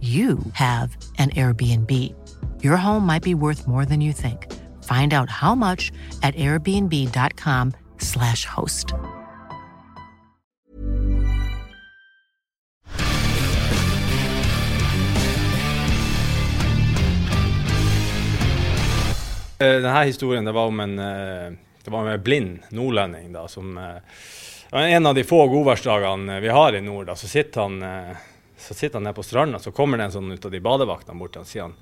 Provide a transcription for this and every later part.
you have an Airbnb. Your home might be worth more than you think. Find out how much at airbnb.com/slash host. Eh, Denne historien det var om en, eh, det var en blind nordlending da, som eh, En av de få godværsdagene vi har i nord, da, så sitter han så sitter han nede på stranda, så kommer det en sånn ut av de badevaktene bort til han sier han,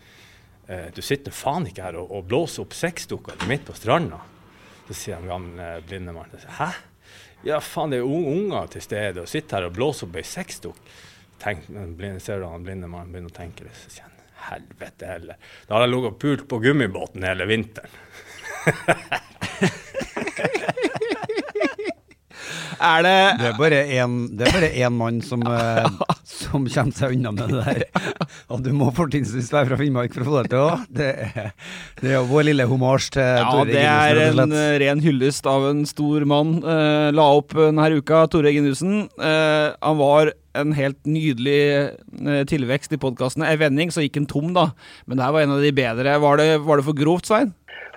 eh, du sitter faen ikke her og, og blåser opp sexdukker midt på stranda. Så sier han gamle blinde mannen hæ? Ja, faen, det er jo unger til stede, og sitter her og blåser opp ei sexdukk. Ser du han blinde mannen begynner å tenke det, så sier han helvete heller. Da har jeg ligget og pult på gummibåten hele vinteren. Er det Det er bare én, mann som, eh, som kommer seg unna med det der. Og du må fortrinnsvis være fra Finnmark for å få det til. Det, er- det er jo vår lille homasj til Ja, Tore det er en eh, ren hyllest av en stor mann. Uh, la opp denne uka, Tore Reginussen. Uh, han var en helt nydelig eh, tilvekst i podkastene. En vending, så gikk han tom, da. Men det her var en av de bedre. Var det, var det for grovt, Svein?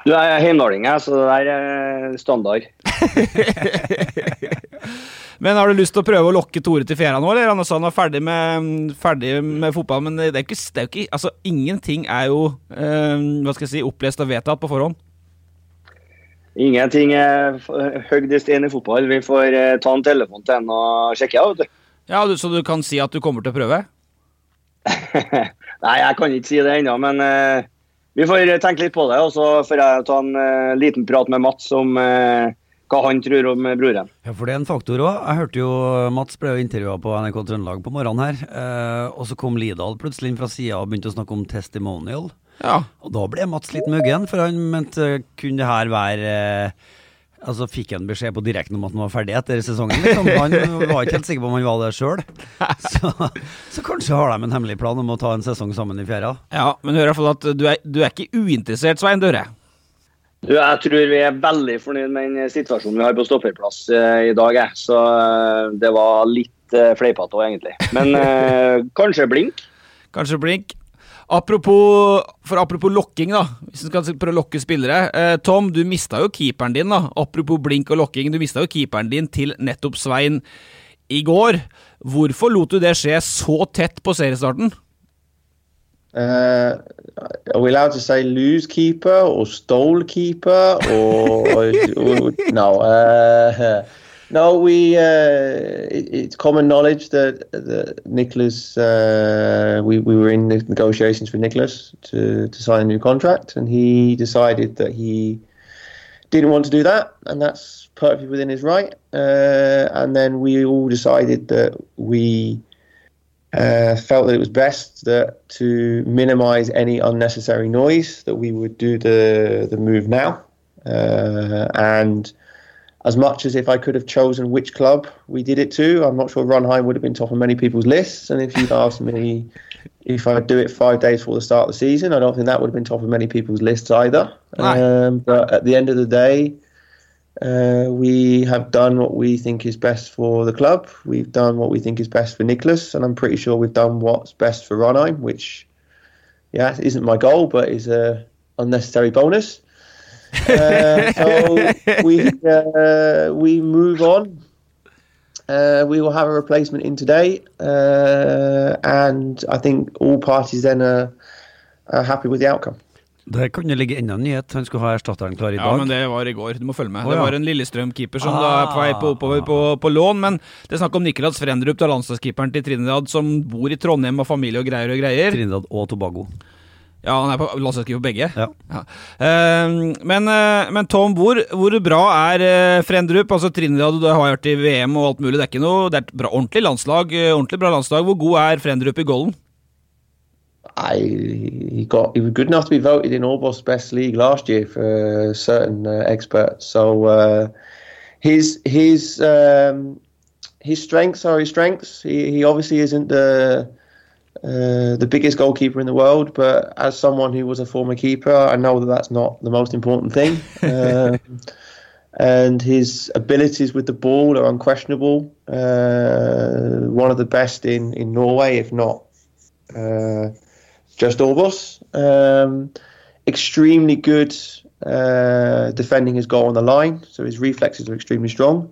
Du er heimdaling, jeg, så det der er standard. Men har du lyst til å prøve å lokke Tore til fjæra nå, eller? Han sa han var ferdig med, ferdig med fotball, men det er jo ikke, er jo ikke Altså, ingenting er jo eh, hva skal jeg si, opplest og vedtatt på forhånd. Ingenting er høgd i stein i fotball. Vi får eh, ta en telefon til en og sjekke. Vet du. Ja, Så du kan si at du kommer til å prøve? Nei, jeg kan ikke si det ennå, men uh, vi får tenke litt på det. Og så får jeg ta en uh, liten prat med Mats om eh, hva han tror om broren. Ja, for det er en faktor òg. Jeg hørte jo Mats ble jo intervjua på NRK Trøndelag på morgenen her. Eh, og så kom Lidahl plutselig inn fra sida og begynte å snakke om testimonial. Ja. Og da ble Mats litt muggen, for han mente kunne det her være eh, Altså Fikk han beskjed på direkten om at han var ferdig etter sesongen? Liksom. Han var ikke helt sikker på om han var det sjøl. Så, så kanskje har de en hemmelig plan om å ta en sesong sammen i fjæra. Ja, men hør i hvert fall at du er, du er ikke uinteressert, Svein Døre. Jeg tror vi er veldig fornøyd med den situasjonen vi har på stopperplass eh, i dag. Så eh, det var litt eh, fleipete òg, egentlig. Men kanskje blink. Kanskje blink. Apropos, for apropos lokking, da. Hvis du skal prøve å lokke spillere. Eh, Tom, du mista jo keeperen din, da. Apropos blink og lokking. Du mista jo keeperen din til nettopp Svein i går. Hvorfor lot du det skje så tett på seriestarten? Uh, are we allowed to say lose keeper or stole keeper or, or no? Uh, no, we. Uh, it, it's common knowledge that, that Nicholas. Uh, we we were in negotiations with Nicholas to to sign a new contract, and he decided that he didn't want to do that, and that's perfectly within his right. Uh, and then we all decided that we uh, felt that it was best that to minimise any unnecessary noise that we would do the the move now. Uh, and as much as if I could have chosen which club we did it to, I'm not sure Runheim would have been top of many people's lists. And if you'd asked me if I'd do it five days before the start of the season, I don't think that would have been top of many people's lists either. Um, but at the end of the day, uh, we have done what we think is best for the club. We've done what we think is best for Nicholas, and I'm pretty sure we've done what's best for Runheim, which, yeah, isn't my goal, but is a unnecessary bonus. Uh, so we uh, we move on. Uh, we will have a replacement in today, uh, and I think all parties then are, are happy with the outcome. Det kan jo ligge enda en nyhet. Han skulle ha erstatteren klar i dag. Ja, men det var i går. Du må følge med. Å, Det var en Lillestrøm-keeper som da er på vei på, oppover på, på lån. Men det er snakk om Nicolas Frendrup, landslagskeeperen til Trinidad, som bor i Trondheim og familie og greier og greier. Trinidad og Tobago. Ja, han er på landslagskeeper på begge. Ja. Eh, men, uh, men Tom, hvor, hvor bra er uh, Frendrup? Altså Trinidad du har vært i VM og alt mulig. Det er ikke noe, det er et bra, ordentlig landslag. eh, ordentlig bra landslag. Hvor god er Frendrup i golden? I he got he was good enough to be voted in Orbos best league last year for certain uh, experts. So uh, his his um, his strengths are his strengths. He he obviously isn't the uh, the biggest goalkeeper in the world, but as someone who was a former keeper, I know that that's not the most important thing. Um, and his abilities with the ball are unquestionable. Uh, one of the best in, in Norway, if not uh, just Orbos. Um, extremely good uh, defending his goal on the line, so his reflexes are extremely strong.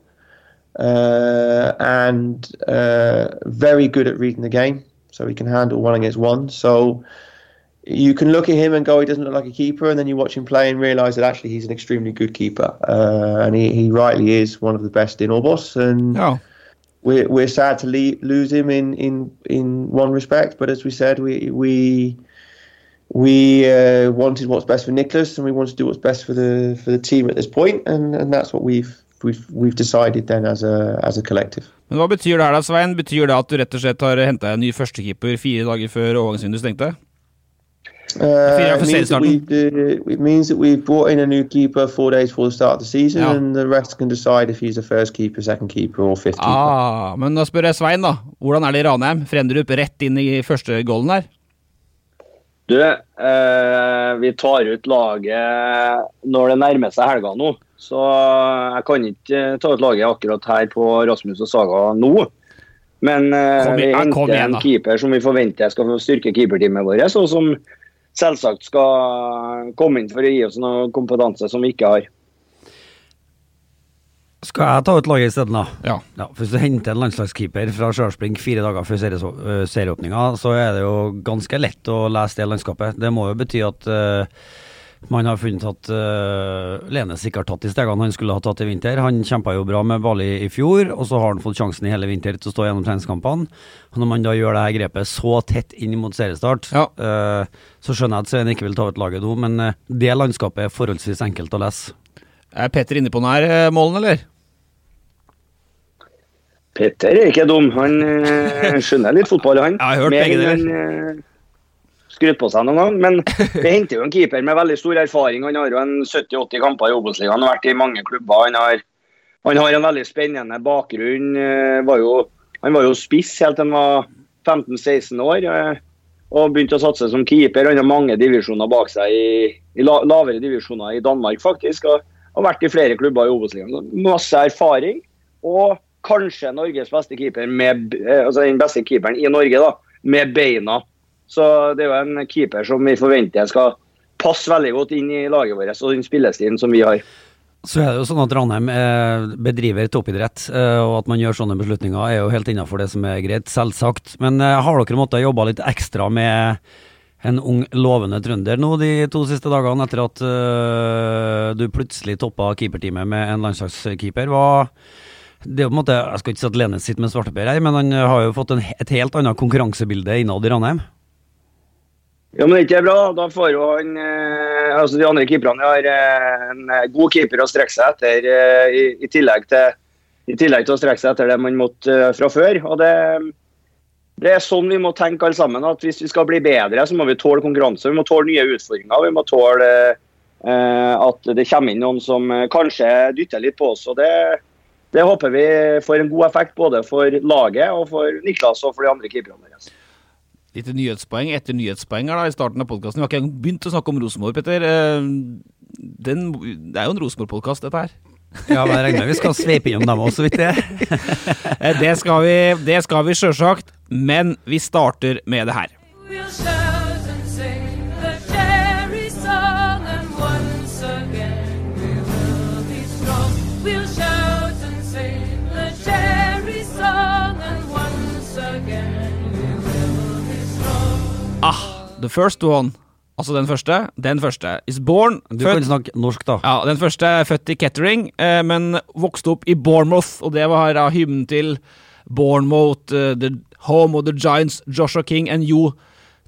Uh, and uh, very good at reading the game, so he can handle one against one. So you can look at him and go, he doesn't look like a keeper, and then you watch him play and realise that actually he's an extremely good keeper, uh, and he, he rightly is one of the best in Orbos. And Ja. We're we're sad to le- lose him in, in in one respect, but as we said, we we we uh, wanted what's best for Nicholas, and we wanted to do what's best for the for the team at this point, and, and that's what we've we've we've decided then as a as a collective. Men Hva betyr det her da, Svein? Betyr det at du rett og slett har henta en ny førstekeeper fire dager før overgangsvinduet stengte? Uh, it, means we've, uh, it means that we've brought in a new keeper four days before the start of the season, Yeah. and the rest can decide if he's a first keeper, second keeper, or fifth keeper. Ah, men da spør jeg Svein, da. Hvordan er det i Ranheim? Frendrup rett inn i første goalen der? Du, eh, vi tar ut laget når det nærmer seg helga nå. Så jeg kan ikke eh, ta ut laget akkurat her på Rasmus og Saga nå. Men eh, Kom vi henter en keeper som vi forventer skal styrke keeperteamet vårt, og som selvsagt skal komme inn for å gi oss noe kompetanse som vi ikke har. Skal jeg ta ut laget isteden, da? Ja. Ja, Hvis du henter en landslagskeeper fra Stjørdal fire dager før øh, serieåpninga, så er det jo ganske lett å lese det landskapet. Det må jo bety at øh, man har funnet at uh, Lenes ikke har tatt de stegene han skulle ha tatt i vinter. Han kjempa jo bra med Bali i fjor, og så har han fått sjansen i hele vinter til å stå gjennom treningskampene. Og Når man da gjør det her grepet så tett inn mot seriestart, Ja. uh, så skjønner jeg at Svein ikke vil ta ut laget nå, men uh, det landskapet er forholdsvis enkelt å lese. Er Petter inne på den her, eh, Målen, eller? Petter er ikke dum. Han eh, skjønner litt fotball, han. Jeg har hørt Mer begge deler. Eh, på seg noen gang. Men det henter jo en keeper med veldig stor erfaring. Han har jo en 70-80 kamper i Obos-ligaen, han har vært i mange klubber. Han har, han har en veldig spennende bakgrunn. eh, Var jo, han var jo spiss helt til han var 15-16 år. eh, Og begynte å satse som keeper. Han har mange divisjoner bak seg i, i la, lavere divisjoner i Danmark, faktisk. Og har vært i flere klubber i Obos-ligaen. Masse erfaring. Og kanskje Norges beste keeper, med, eh, altså den beste keeperen i Norge, da, med beina. Så det er jo en keeper som vi forventer skal passe veldig godt inn i laget vårt og den spillestilen som vi har. Så er det jo sånn at Ranheim eh, bedriver toppidrett, eh, og at man gjør sånne beslutninger er jo helt innafor det som er greit, selvsagt. Men eh, har dere måttet jobbe litt ekstra med en ung, lovende trønder nå de to siste dagene, etter at du plutselig toppa keeperteamet med en landslagskeeper? Hva det er på en måte, Jeg skal ikke si at Lene sitter med svarteper her, men han har jo fått en, et helt annet konkurransebilde innad i Ranheim. Ja, men det er ikke bra. Da får jo han eh, altså De andre keeperne har eh, en eh, god keeper å strekke seg etter, i, i, tillegg til, i tillegg til å strekke seg etter det man måtte fra før. og det, det er sånn vi må tenke alle sammen. at Hvis vi skal bli bedre, så må vi tåle konkurranse. Vi må tåle nye utfordringer. Vi må tåle at det kommer inn noen som kanskje dytter litt på oss. og det, det håper vi får en god effekt både for laget og for Niklas og for de andre keeperne deres. Litt nyhetspoeng etter nyhetspoeng her da, i starten av podkasten. Vi har ikke engang begynt å snakke om Rosenborg, Petter. Eh, Den, det er jo en Rosenborg-podkast, dette her. Ja, men jeg regner med vi skal sveipe innom dem også, så vidt det. Eh, Det skal vi, det skal vi sjølsagt, men vi starter med det her. Ah, the first one. Altså den første. Den første is born. Du kan født, snakke norsk, da. ja, den første er født i Kettering, eh, men vokste opp i Bournemouth, og det var da hymnen til Bournemouth, uh, the home of the Giants, Joshua King and Jo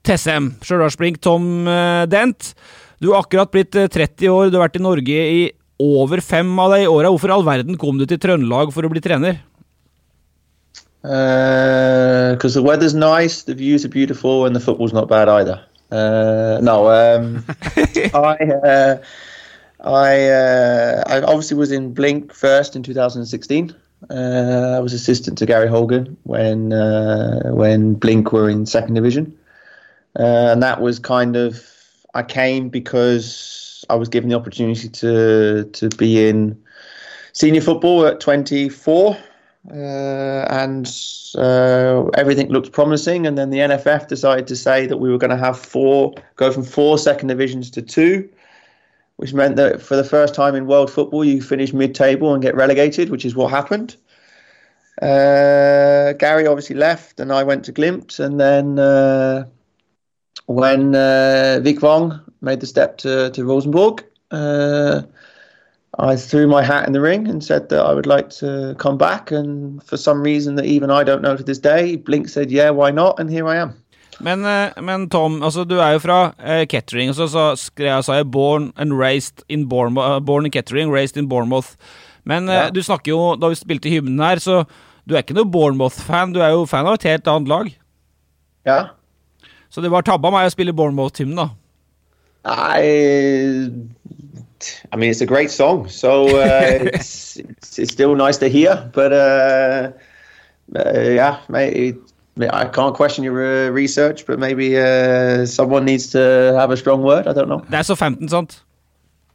Tessem. Stjørdalsblink Tom uh, Dent. Du har akkurat blitt eh, 30 år, du har vært i Norge i over fem av de åra. Hvorfor i all verden kom du til Trøndelag for å bli trener? Because the weather's nice, the views are beautiful, and the football's not bad either. Uh, no, um, I, uh, I, uh, I obviously was in Blink first in 2016. Uh, I was assistant to Gary Hogan when uh, when Blink were in second division, uh, and that was kind of I came because I was given the opportunity to to be in senior football at 24 uh, and uh, everything looked promising. And then the NFF decided to say that we were going to have four, go from four second divisions to two, which meant that for the first time in world football, you finish mid-table and get relegated, which is what happened. Uh, Gary obviously left, and I went to Glimt, and then uh, when uh, Vic Wong made the step to to Rosenborg. I threw my hat in the ring and said that I would like to come back. And for some reason that even I don't know to this day, Blink said, yeah, why not? And here I am. Men, eh, men Tom, altså du er jo fra uh, Kettering, så, så skrev jeg, born and raised in Bournemouth, born in Kettering, raised in Bournemouth. Men ja. uh, du snakker jo, da vi spilte hymnen her, så du er ikke noe Bournemouth-fan, du er jo fan av et helt annet lag. Ja. Så det var tabba meg å spille Bournemouth-hymnen, da. I, I mean, it's a great song. So uh, it's, it's, it's still nice to hear. But uh, uh, yeah, mate, I can't question your uh, research, but maybe uh, someone needs to have a strong word. I don't know. Det er så 15, sant?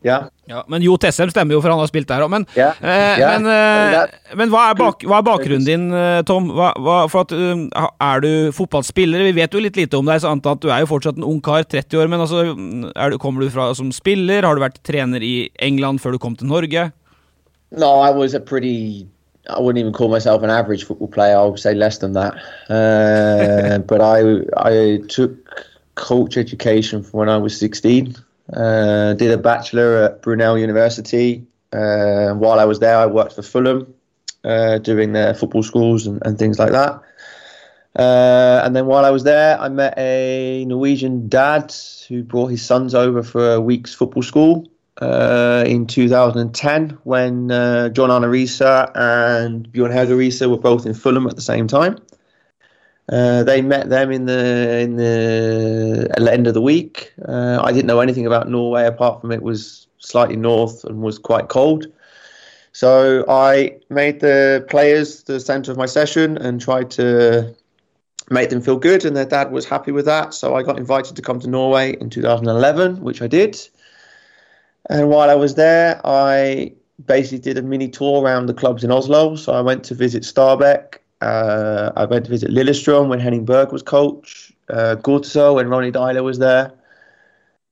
Yeah. Ja, men Jo Tessem stemmer jo, for han har spilt der òg. Men, Ja, eh, ja, men, eh, men hva, er bak, hva er bakgrunnen din, eh, Tom? Hva, hva, for at, er du fotballspiller? Vi vet jo litt lite om deg, så antar at du er jo fortsatt en ung kar, 30 år. Men altså, du, kommer du fra som spiller? Har du vært trener i England før du kom til Norge? No, I was a pretty. I wouldn't even call myself an average football player. I would say less than that. Uh, but I I took coach education from when I was 16. Uh, did a bachelor at Brunel University. Uh, while I was there, I worked for Fulham, uh, doing their football schools and, and things like that. Uh, and then while I was there, I met a Norwegian dad who brought his sons over for a week's football school uh, in 2010 when uh, John Arne Risa and Bjorn Helge Risa were both in Fulham at the same time. Uh, they met them in the in the end of the week. Uh, I didn't know anything about Norway apart from it was slightly north and was quite cold. So I made the players the centre of my session and tried to make them feel good, and their dad was happy with that. So I got invited to come to Norway in 2011, which I did. And while I was there, I basically did a mini tour around the clubs in Oslo. So I went to visit Stabæk. Uh, I went to visit Lillestrøm when Henning Berg was coach. Uh, Gutso when Ronnie Dyler was there.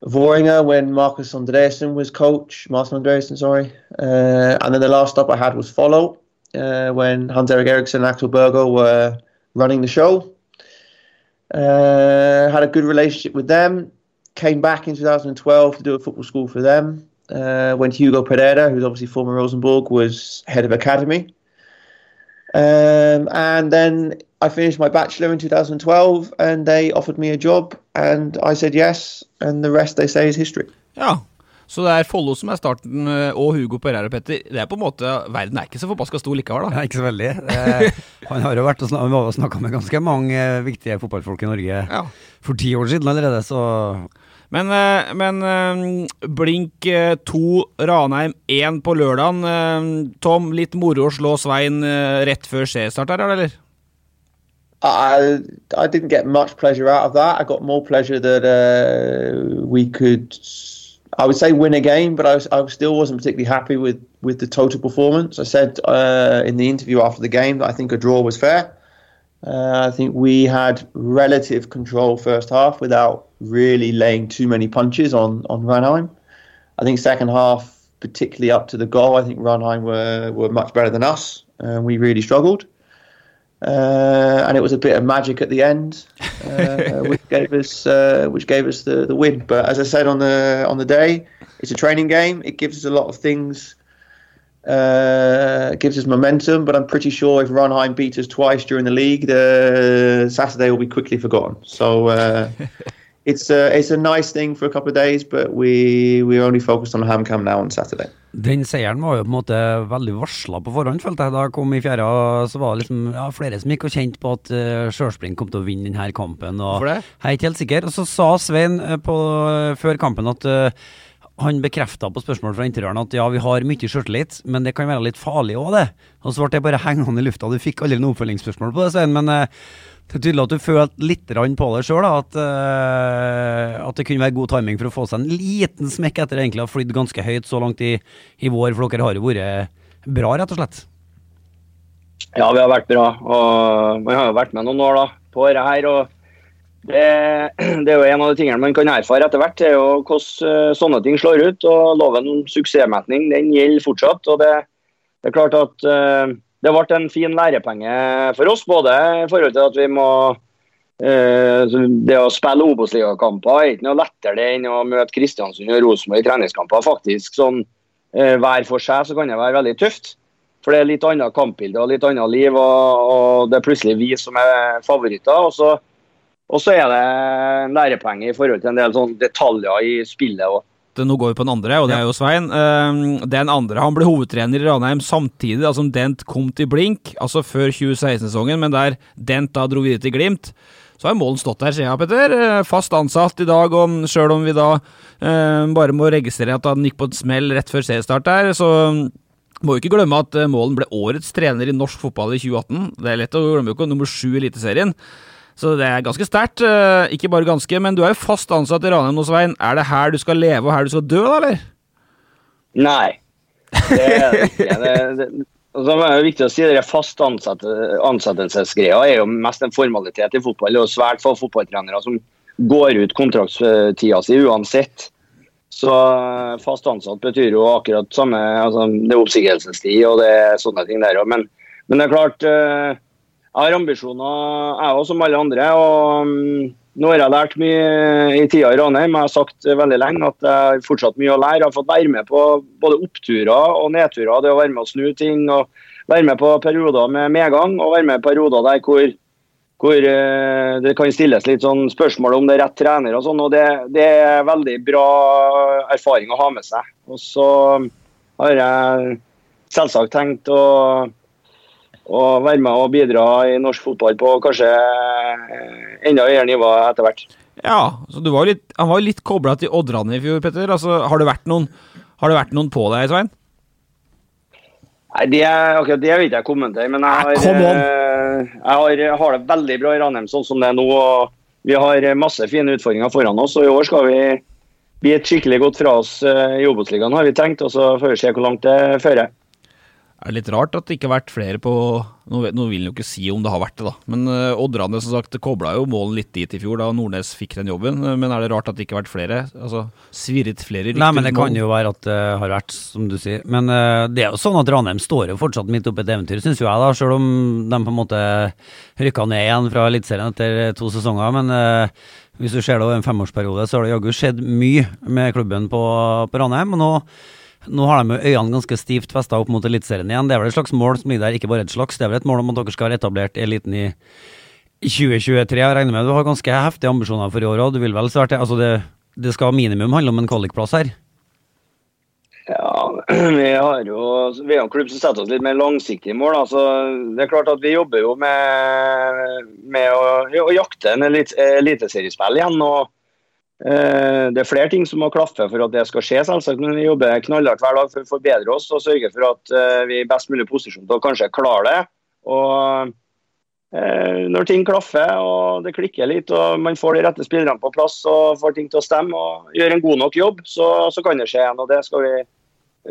Voringer when Marcus Andresen was coach. Martin Andresen, sorry. Uh, and then the last stop I had was Follow uh, when Hans Erik Eriksen and Axel Berger were running the show. Uh, had a good relationship with them. Came back in 2012 to do a football school for them. Uh, when Hugo Pereira, who's obviously former Rosenborg, was head of academy. Um, and then I finished my bachelor in 2012, and they offered me a job, and I said yes. And the rest they say is history. Ja. Så det er Follo som er starten, eh, og Hugo Pereira, Petter. Det er på en måte Verden er ikke så forbaska stor likevel, da. Ja, ikke så veldig. Eh, han har jo vært og snakka med ganske mange eh, viktige fotballfolk i Norge Ja. for ti år siden allerede, så Men, eh, men eh, Blink 2, Ranheim 1 på lørdagen. Eh, Tom, litt moro å slå Svein eh, rett før seriestart her, eller? I I didn't get much pleasure out of that. I got more pleasure that uh, we could, I would say, win a game, but I, was, I still wasn't particularly happy with with the total performance. I said uh, in the interview after the game that I think a draw was fair. Uh, I think we had relative control first half without really laying too many punches on on Ranheim. I think second half, particularly up to the goal, I think Ranheim were were much better than us, and we really struggled. Uh, and it was a bit of magic at the end, uh, which gave us uh, which gave us the, the win. But as I said on the on the day, it's a training game. It gives us a lot of things. Uh, gives us momentum, but I'm pretty sure if Ronheim beat us twice during the league, the Saturday will be quickly forgotten. So uh, it's a it's a nice thing for a couple of days, but we we're only focused on HamCam now on Saturday. Den seieren var jo på en måte veldig varsla på forhånd, følte jeg. Da jeg kom i fjerde, så var det liksom ja, flere som gikk og kjente på at uh, Sjølspring kom til å vinne denne kampen. Og Hvorfor det? Jeg er ikke helt sikker. Og så sa Svein eh, på, før kampen at eh, han bekrefta på spørsmål fra intervjueren at ja, vi har mye sjøltillit, men det kan være litt farlig òg, det. Og så ble det bare hengende i lufta. Du fikk aldri noe oppfølgingsspørsmål på det, Svein, men eh, det er tydelig at du følte litt på det sjøl, at, eh, at det kunne være god timing for å få seg en liten smekk etter egentlig å ha flydd ganske høyt så langt i, i vår, for dere har jo vært bra, rett og slett. Ja, vi har vært bra. Og man har jo vært med noen år da, på dette her. og det, det er jo en av de tingene man kan erfare etter hvert, er jo hvordan eh, sånne ting slår ut. og Loven om suksessmetning den gjelder fortsatt. og Det, det er klart at eh, det ble en fin lærepenge for oss. Både i forhold til at vi må eh, Det å spille Obos-ligakamper er ikke noe lettere enn å møte Kristiansund og Rosenborg i treningskamper. Faktisk sånn hver for seg så kan det være veldig tøft. For det er litt annet kampbilde og litt annet liv, og, og det er plutselig vi som er favoritter. og så og så er det en lærepenge i forhold til en del sånne detaljer i spillet. òg. Nå går vi på den andre, og det er jo Svein. Eh, den andre han ble hovedtrener i Ranheim samtidig da som Dent kom til Blink, altså før 2016-sesongen, men der Dent da dro videre til Glimt. Så har målen stått der, siden, jeg, Petter. Eh, Fast ansatt i dag, og sjøl om vi da eh, bare må registrere at han gikk på en smell rett før seriestart der, så må vi ikke glemme at eh, Målen ble årets trener i norsk fotball i 2018. Det er lett å glemme, jo ikke nummer sju i Eliteserien. Så det er ganske sterkt. eh, Ikke bare ganske, men du er jo fast ansatt i Ranheim nå, Svein. Er det her du skal leve og her du skal dø, da, eller? nei, det er ikke. Det, det, det, er viktig å si det fast ansatte, ansettelsesgreia er jo mest en formalitet i fotball. Det er svært få fotballtrenere som går ut kontraktstida si uansett. Så eh, fast ansatt betyr jo akkurat samme altså Det er oppsigelsestid og det er sånne ting der òg. Men, men det er klart eh, Jeg har ambisjoner, jeg òg, som alle andre. og mm, Nå har jeg lært mye i tida i Ranheim. Jeg har sagt veldig lenge at jeg har fortsatt mye å lære. Jeg har fått være med på både oppturer og nedturer. Det å være med å snu ting. og Være med på perioder med medgang og være med på perioder der hvor, hvor eh, det kan stilles litt sånn spørsmål om det er rett trener og sånn. og det, det er veldig bra erfaring å ha med seg. Og så har jeg selvsagt tenkt å og være med og bidra i norsk fotball på kanskje eh, enda høyere nivå etter hvert. Ja, så du var litt, han var litt kobla til Oddrane i fjor, Petter. Altså, har det vært noen, har det vært noen på deg, Svein? Nei, det, akkurat det vil ikke jeg kommentere, men jeg har, eh, jeg har, har det veldig bra i Ranheim sånn som det er nå. Vi har masse fine utfordringer foran oss, og i år skal vi bli et skikkelig godt fra oss eh, i Obos-ligaen, har vi tenkt. og Så får vi se hvor langt det fører. Er det litt rart at det ikke har vært flere på Nå, vet, nå vil han jo ikke si om det har vært det, da. Men uh, Oddrane som sagt kobla jo målen litt dit i fjor, da Nordnes fikk den jobben. Eh, Men er det rart at det ikke har vært flere? Altså, Svirret flere rykter Nei, men det kan jo være at det har vært, som du sier. Men uh, det er jo sånn at Ranheim står jo fortsatt midt oppi et eventyr, syns jo jeg, da. Selv om de på en måte rykka ned igjen fra Eliteserien etter to sesonger. Men uh, hvis du ser det over en femårsperiode, så har det jaggu skjedd mye med klubben på, på Ranheim. Og nå, nå har de jo øynene ganske stivt festa opp mot Eliteserien igjen. Det er vel et slags mål som ligger der, ikke bare et slags. Det er vel et mål om at dere skal være etablert eliten i i 2023. Jeg regner med du har ganske heftige ambisjoner for i år òg. Du vil vel svare til Altså, det, det skal minimum handle om en kvalikplass her. Ja, vi har jo vi er en klubb som setter oss litt mer langsiktige mål. Altså, det er klart at Vi jobber jo med, med å, å jakte en elit- eliteseriespill igjen. og Det er flere ting som må klaffe for at det skal skje, selvsagt, men vi jobber knallhardt hver dag for å forbedre oss og sørge for at eh, vi er i best mulig posisjon til å kanskje klare det. Og eh, når ting klaffer og det klikker litt og man får de rette spillerne på plass og får ting til å stemme og gjør en god nok jobb, så, så kan det skje igjen. og det skal vi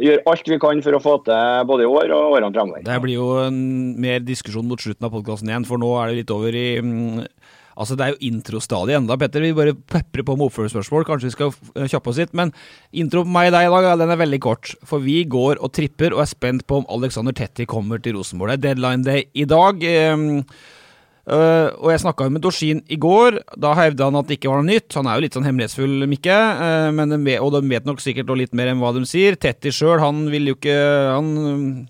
gjøre alt vi kan for å få til både i år og årene fremover. Det blir jo mer diskusjon mot slutten av podkasten igjen, for nå er det litt over i mm, Altså, det er jo introstadiet enda, Petter. Vi bare peprer på med oppfølgingsspørsmål. Kanskje vi skal eh, kjappe oss litt. Men intro på meg i dag i dag, ja, den er veldig kort. For vi går og tripper og er spent på om Alexander Tetti kommer til Rosenborg. Det er deadline day i dag. øh, og jeg snakka med Dorsin i går. Da hevda han at det ikke var noe nytt. Han er jo litt sånn hemmelighetsfull, Mikke. uh, men de og de vet nok sikkert litt mer enn hva de sier. Tetti sjøl, han vil jo ikke Han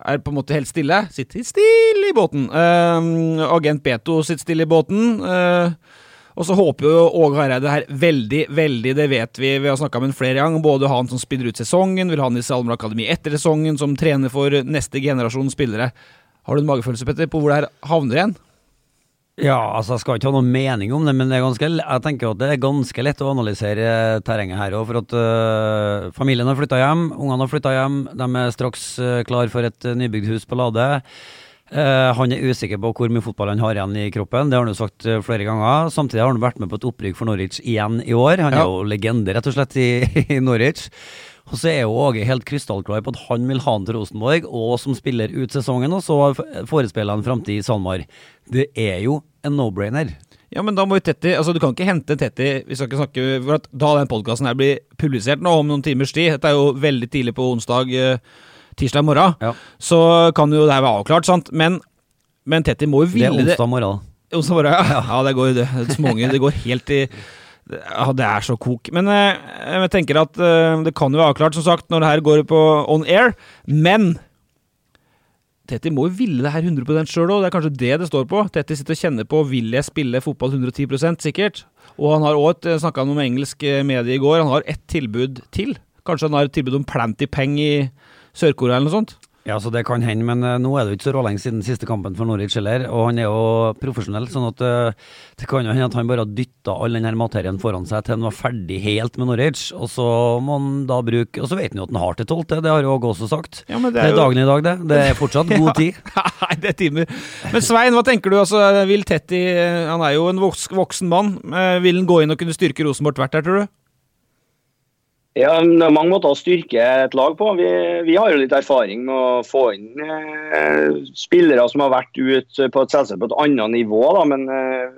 er på en måte helt stille. Sitter stille i båten. Uh, agent Beto sitter stille i båten. Uh, og så håper jo Åge Hareide her veldig, veldig, det vet vi, vi har snakka med ham flere ganger. Både han som spiller ut sesongen, vil han i Salmer Akademi etter sesongen, som trener for neste generasjon spillere. Har du en magefølelse, Petter, på hvor det her havner igjen? Ja, altså jeg skal ikke ha noen mening om det, men det er ganske, jeg tenker at det er ganske lett å analysere terrenget her òg. For at uh, familien har flytta hjem, ungene har flytta hjem, de er straks uh, klar for et uh, nybygd hus på Lade. Uh, han er usikker på hvor mye fotball han har igjen i kroppen, det har han jo sagt flere ganger. Samtidig har han vært med på et opprykk for Norwich igjen i år. Han Ja. er jo legende, rett og slett, i, i Norwich. Og så er jo Åge helt krystallklar på at han vil ha han til Rosenborg, og som spiller ut sesongen, og så forespeiler han framtid i SalMar. Det er jo en no-brainer. Ja, men da må jo Tetti Altså, du kan ikke hente Tetti Vi skal ikke snakke For at da den podkasten her blir publisert nå om noen timers tid Dette er jo veldig tidlig på onsdag, eh, tirsdag morgen. Ja. Så kan jo det her være avklart, sant? Men, men Tetti må jo Det er onsdag morgen. da. Onsdag morgen, ja. ja. det går det. Småunger. Det går helt i ja, Det er så kok. Men eh, jeg tenker at eh, det kan jo være avklart, som sagt, når det her går på on air. Men Tetti må jo ville det her 100% sjøl òg, det er kanskje det det står på. Tetty sitter og kjenner på vil jeg spille fotball 110% sikkert. Og han har òg snakka om engelsk eh, medie i går, han har ett tilbud til. Kanskje han har et tilbud om Planty-peng i Sør-Korea eller noe sånt? Ja, så det kan hende, men eh, nå er det jo ikke så rålenge siden siste kampen for Norwich heller, og han er jo profesjonell, sånn at eh, det kan jo hende at han bare dytta all den her materien foran seg til han var ferdig helt med Norwich, og så må han da bruke Og så vet han jo at han har til tolvte, det har jo Åge også sagt. Ja, men det, er jo- dagen i dag, det. Det er fortsatt god tid. Nei, det er timer. Men Svein, hva tenker du? Altså, vil Tetti Han er jo en voksen mann. Eh, Vil han gå inn og kunne styrke Rosenborg tvert her, tror du? Ja, Det er mange måter å styrke et lag på. Vi, vi har jo litt erfaring med å få inn eh, spillere som har vært ut på et selskap på et annet nivå. Da, men eh,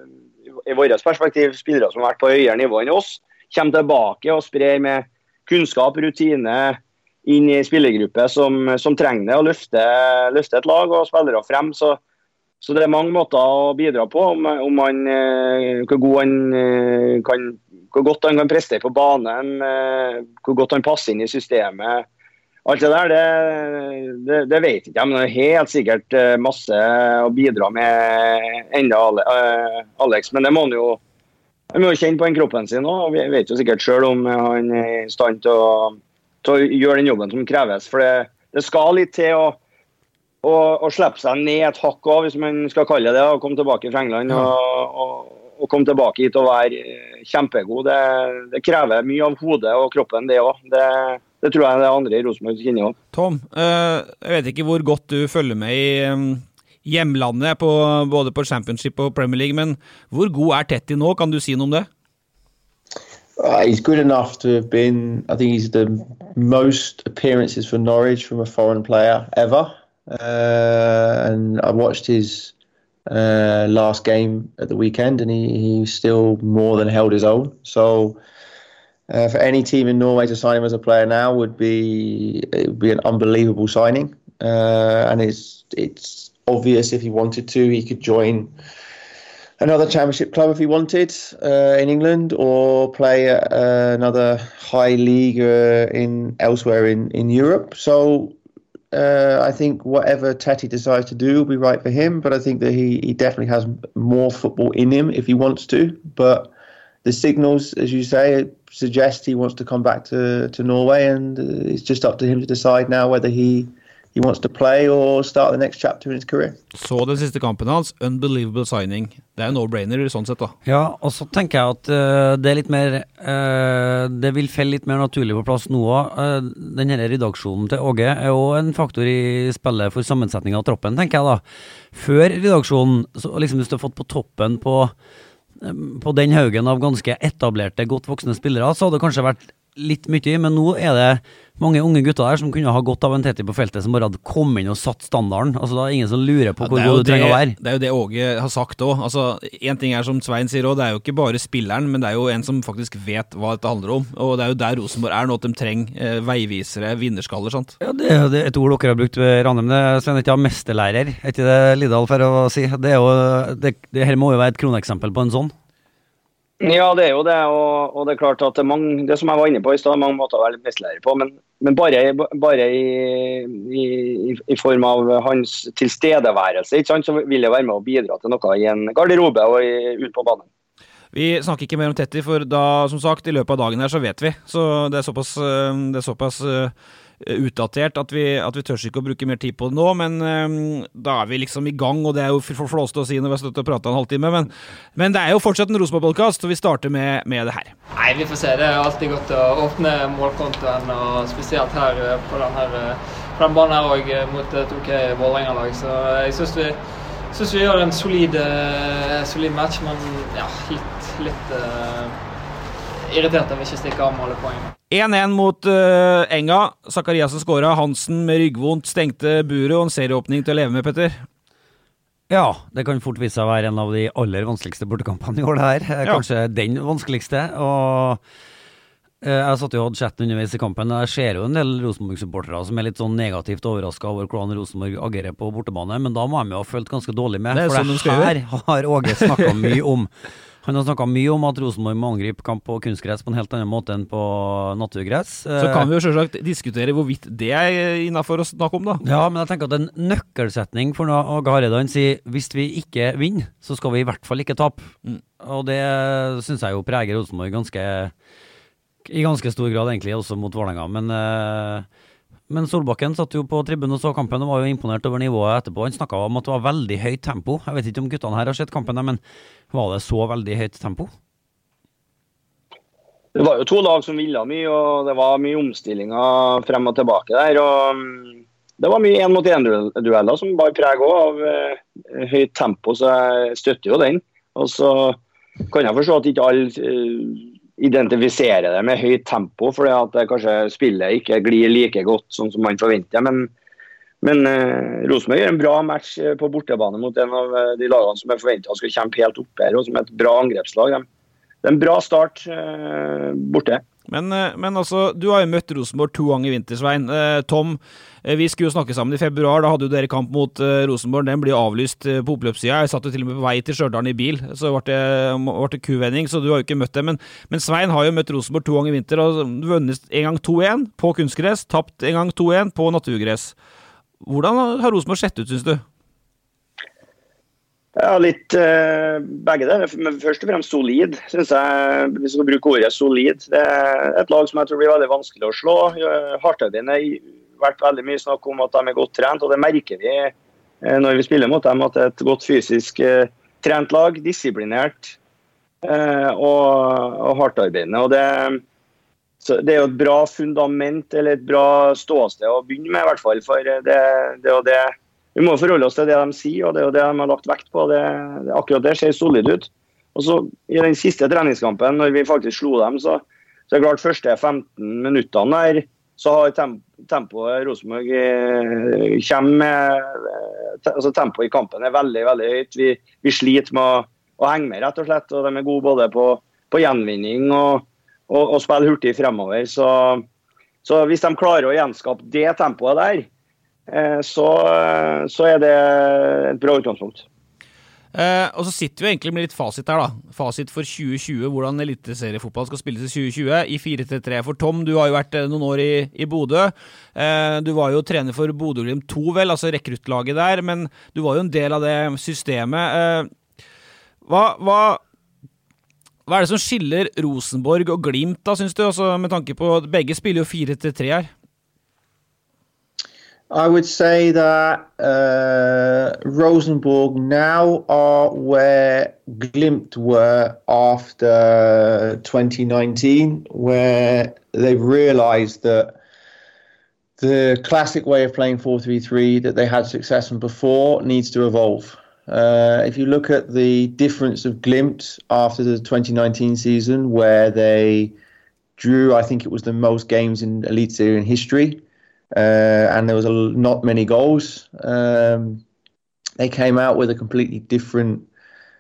i vårt perspektiv spillere som har vært på høyere nivå enn oss, kommer tilbake og sprer med kunnskap, rutine inn i spillergruppe som, som trenger det, og løfter løfte et lag og spillere frem. Så, så det er mange måter å bidra på, om, om man, eh, hvor, god han, eh, kan, hvor godt han kan prestere på banen, eh, hvor godt han passer inn i systemet. Alt det der, det, det, det vet ikke jeg, men det er helt sikkert eh, masse å bidra med enda eh, Alex. Men det må han jo han må jo kjenne på den kroppen sin òg. Vi vet jo sikkert sjøl om han er i stand til å, til å gjøre den jobben som kreves. For det, det skal litt til å å, å slippe seg ned et hakk òg, hvis man skal kalle det det. Og komme tilbake fra England og, og, og komme tilbake hit og være eh, kjempegod. Det, det krever mye av hodet og kroppen, det òg. Det, det tror jeg det er andre i Rosenborg som kjenner òg. Tom, eh, jeg vet ikke hvor godt du følger med i em, hjemlandet, på, både på Championship og Premier League, men hvor god er Tetti nå? Kan du si noe om det? Uh, he's good enough to have been. I think he's the most appearances for Norwich from a foreign player ever. Uh, and I watched his uh, last game at the weekend, and he, he still more than held his own. So. Uh, for any team in Norway to sign him as a player now would be would be an unbelievable signing, uh, and it's it's obvious if he wanted to he could join another championship club if he wanted uh, in England or play uh, another high league uh, in elsewhere in, in Europe. So uh, I think whatever Tati decides to do will be right for him. But I think that he, he definitely has more football in him if he wants to. But the signals, as you say, suggest he wants to come back to, to Norway, and uh, it's just up to him to decide now whether he he wants to play or start the next chapter in his career. Så den siste kampen hans. Unbelievable signing. Det er jo no-brainer sånn sett, da. Ja, og så tenker jeg at uh, det er litt mer uh, Det vil felle litt mer naturlig på plass nå òg. Uh, den her redaksjonen til Åge er jo en faktor i spillet for sammensetninga av troppen, tenker jeg da. Før redaksjonen, så liksom hvis du har fått på toppen på eh, på den haugen av ganske etablerte, godt voksne spillere, så hadde det kanskje vært litt mye, men nå er det mange unge gutter der som kunne ha godt av en Teti på feltet, som bare hadde kommet inn og satt standarden. Altså Det er ingen som lurer på hvor er god du trenger å være. det, det er jo det Åge har sagt òg. Altså, en ting er som Svein sier òg, det er jo ikke bare spilleren, men det er jo en som faktisk vet hva dette handler om. Og det er jo der Rosenborg er nå, at de trenger eh, veivisere, vinnerskaller, sant. Ja, det er et ord dere har brukt ved Ranheim. Det er Svein ikke mesterlærer, er ikke det Lidahl for å si? Det, er jo, det, det her må jo være et kroneksempel på en sånn. Ja, det er jo det. Og, og det er klart at det, mange, det som jeg var inne på i stad, mange måter å være mestlærer på. Men, men bare, bare i, i, i, form av hans tilstedeværelse ikke sant, så vil det være med å bidra til noe i en garderobe og i, ut på banen. Vi snakker ikke mer om Tetti, for da, som sagt, i løpet av dagen her så vet vi. Så det er såpass, eh, det er såpass eh, utdatert at vi, at vi tør ikke å bruke mer tid på det nå, men um, da er vi liksom i gang, og det er jo for flåste å si når vi har stått og prata en halvtime, men, men det er jo fortsatt en Rosenborg-podkast, og vi starter med, med det her. Nei, vi får se. Det er alltid godt å åpne målkontoen, og spesielt her eh, på den, her, eh, på den banen her òg, mot et OK Vålerenga-lag. Så jeg syns vi, synes vi gjør en solid, eh, solid match, men ja, litt, litt uh, irritert at vi ikke stikker av med alle poengene. 1-1 mot uh, Enga. Zakariassen skåra. Hansen med ryggvondt stengte buret, og en serieåpning til å leve med, Petter. Ja, det kan fort vise seg å være en av de aller vanskeligste bortekampene i år, det her. Kanskje Ja. Den vanskeligste. Og eh, jeg satt jo og hadde chatten underveis i kampen. Jeg ser jo en del Rosenborg-supportere som er litt sånn negativt overraska over hvordan Rosenborg agerer på bortebane, men da må de jo ha følt ganske dårlig med. Det for sånn det her har Åge snakka mye om. Han har snakka mye om at Rosenborg må angripe kamp på kunstgress på en helt annen måte enn på naturgress. Så kan vi jo selvsagt diskutere hvorvidt det er innafor å snakke om, da. Ja, men jeg tenker at en nøkkelsetning for når Åge Hareide sier hvis vi ikke vinner, så skal vi i hvert fall ikke tape. Mm. Og det syns jeg jo preger Rosenborg ganske i ganske stor grad, egentlig, også mot Vålerenga. Men, eh, men Solbakken satt jo på tribunen og så kampen og var jo imponert over nivået etterpå. Han snakka om at det var veldig høyt tempo. Jeg vet ikke om guttene her har sett kampen, men var det så veldig høyt tempo? Det var jo to lag som ville mye, og det var mye omstillinger frem og tilbake der. og mm, Det var mye én mot én-dueller som bar preg av eh, høyt tempo, så jeg støtter jo den. Og så kan jeg forstå at ikke alle eh, identifiserer det med høyt tempo, fordi at kanskje spillet ikke glir like godt sånn som man forventer. Men, men eh, Rosenborg gjør en bra match eh, på bortebane mot en av eh, de lagene som er forventa skal kjempe helt opp her, og som er et bra angrepslag. Det er en bra start eh, borte. Men, eh, men altså, du har jo møtt Rosenborg to ganger i vinter, Svein. Eh, Tom, eh, vi skulle jo snakke sammen i februar. Da hadde jo dere kamp mot Rosenborg. Den blir avlyst på oppløpssida. Jeg satt jo til og med på vei til Stjørdal i bil, så ble det, det kuvending. Så du har jo ikke møtt dem. Men, men Svein har jo møtt Rosenborg to ganger i vinter. og vunnet en gang 2-1 på kunstgress, tapt en gang 2-1 på naturgress. Hvordan har Rosenborg sett ut, syns du? Ja, litt eh, begge der. Men først og fremst solid, syns jeg. Hvis vi skal bruke ordet solid. Det er et lag som jeg tror blir veldig vanskelig å slå. Hartøydin har vært veldig mye snakk om at de er godt trent, og det merker vi eh, når vi spiller mot dem. At det er et godt fysisk eh, trent lag, disiplinert eh, og, og hardtarbeidende. Og det, det er jo et bra fundament, eller et bra ståsted å begynne med, i hvert fall. For det, det og det vi må forholde oss til det de sier, og det er jo det de har lagt vekt på. Det, det, akkurat det ser solid ut. Og så I den siste treningskampen, når vi faktisk slo dem, så, så er det klart første 15 minuttene der, så har tem, tempoet Rosenborg eh, kommer altså Tempoet i kampen er veldig veldig høyt. Vi, vi sliter med å, å, henge med, rett og slett. og De er gode både på, på gjenvinning og, og, og spille hurtig fremover. Så, så hvis de klarer å gjenskape det tempoet der, så, så, er det et bra utgangspunkt. Eh, og så sitter vi egentlig med litt fasit her, da. Fasit for 2020, hvordan eliteseriefotball skal spilles i 2020. I 4-3-3 for Tom, du har jo vært noen år i, i Bodø. Eh, du var jo trener for Bodø-Glimt 2, vel, altså rekruttlaget der, men du var jo en del av det systemet. Eh, hva, hva hva er det som skiller Rosenborg og Glimt, da, syns du? Altså, med tanke på at begge spiller jo 4-3 her. I would say that uh, Rosenborg now are where Glimt were after 2019, where they've realised that the classic way of playing 4-3-3 that they had success in before needs to evolve. Uh, if you look at the difference of Glimt after the 2019 season, where they drew, I think it was the most games in Elite Series in history, uh, and there was a, not many goals. Um, they came out with a completely different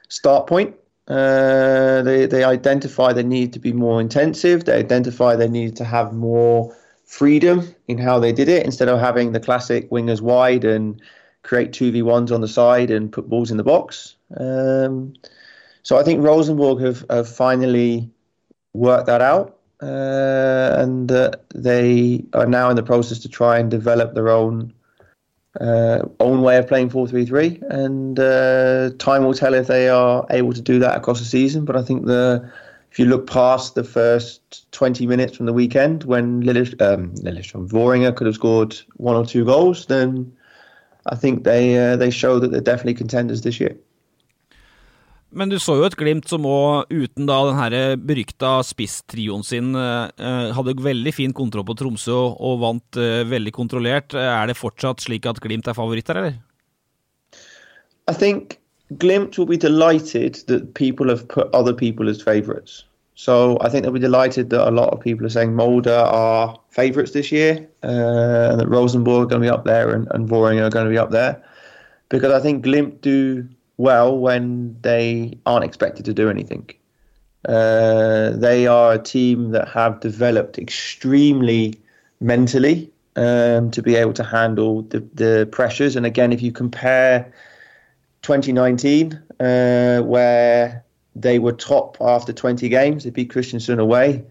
start point. Uh, they they identify they need to be more intensive. They identify they needed to have more freedom in how they did it instead of having the classic wingers wide and create two v ones on the side and put balls in the box. Um, so I think Rosenborg have, have finally worked that out, uh, and uh, they are now in the process to try and develop their own uh, own way of playing 4-3-3 and uh, time will tell if they are able to do that across the season. But I think the if you look past the first 20 minutes from the weekend when Lilish, um, Lillestrøm, Vålerenga could have scored one or two goals then I think they uh, they show that they're definitely contenders this year Men du så jo et Glimt som òg, uten da den her berykta spisstrioen sin, eh, hadde veldig fin kontroll på Tromsø og vant eh, veldig kontrollert. Er det fortsatt slik at Glimt er favoritter, eller? I think Glimt will be delighted that people have put other people as favourites. So I think they'll be delighted that a lot of people are saying Mulder are favourites this year, uh, and that Rosenborg are going to be up there and, and Voring are going to be up there, because I think Glimt do well when they aren't expected to do anything. Uh, they are a team that have developed extremely mentally um, to be able to handle the, the pressures. And again, if you compare 2019, uh, where they were top after 20 games, they beat Christiansen away,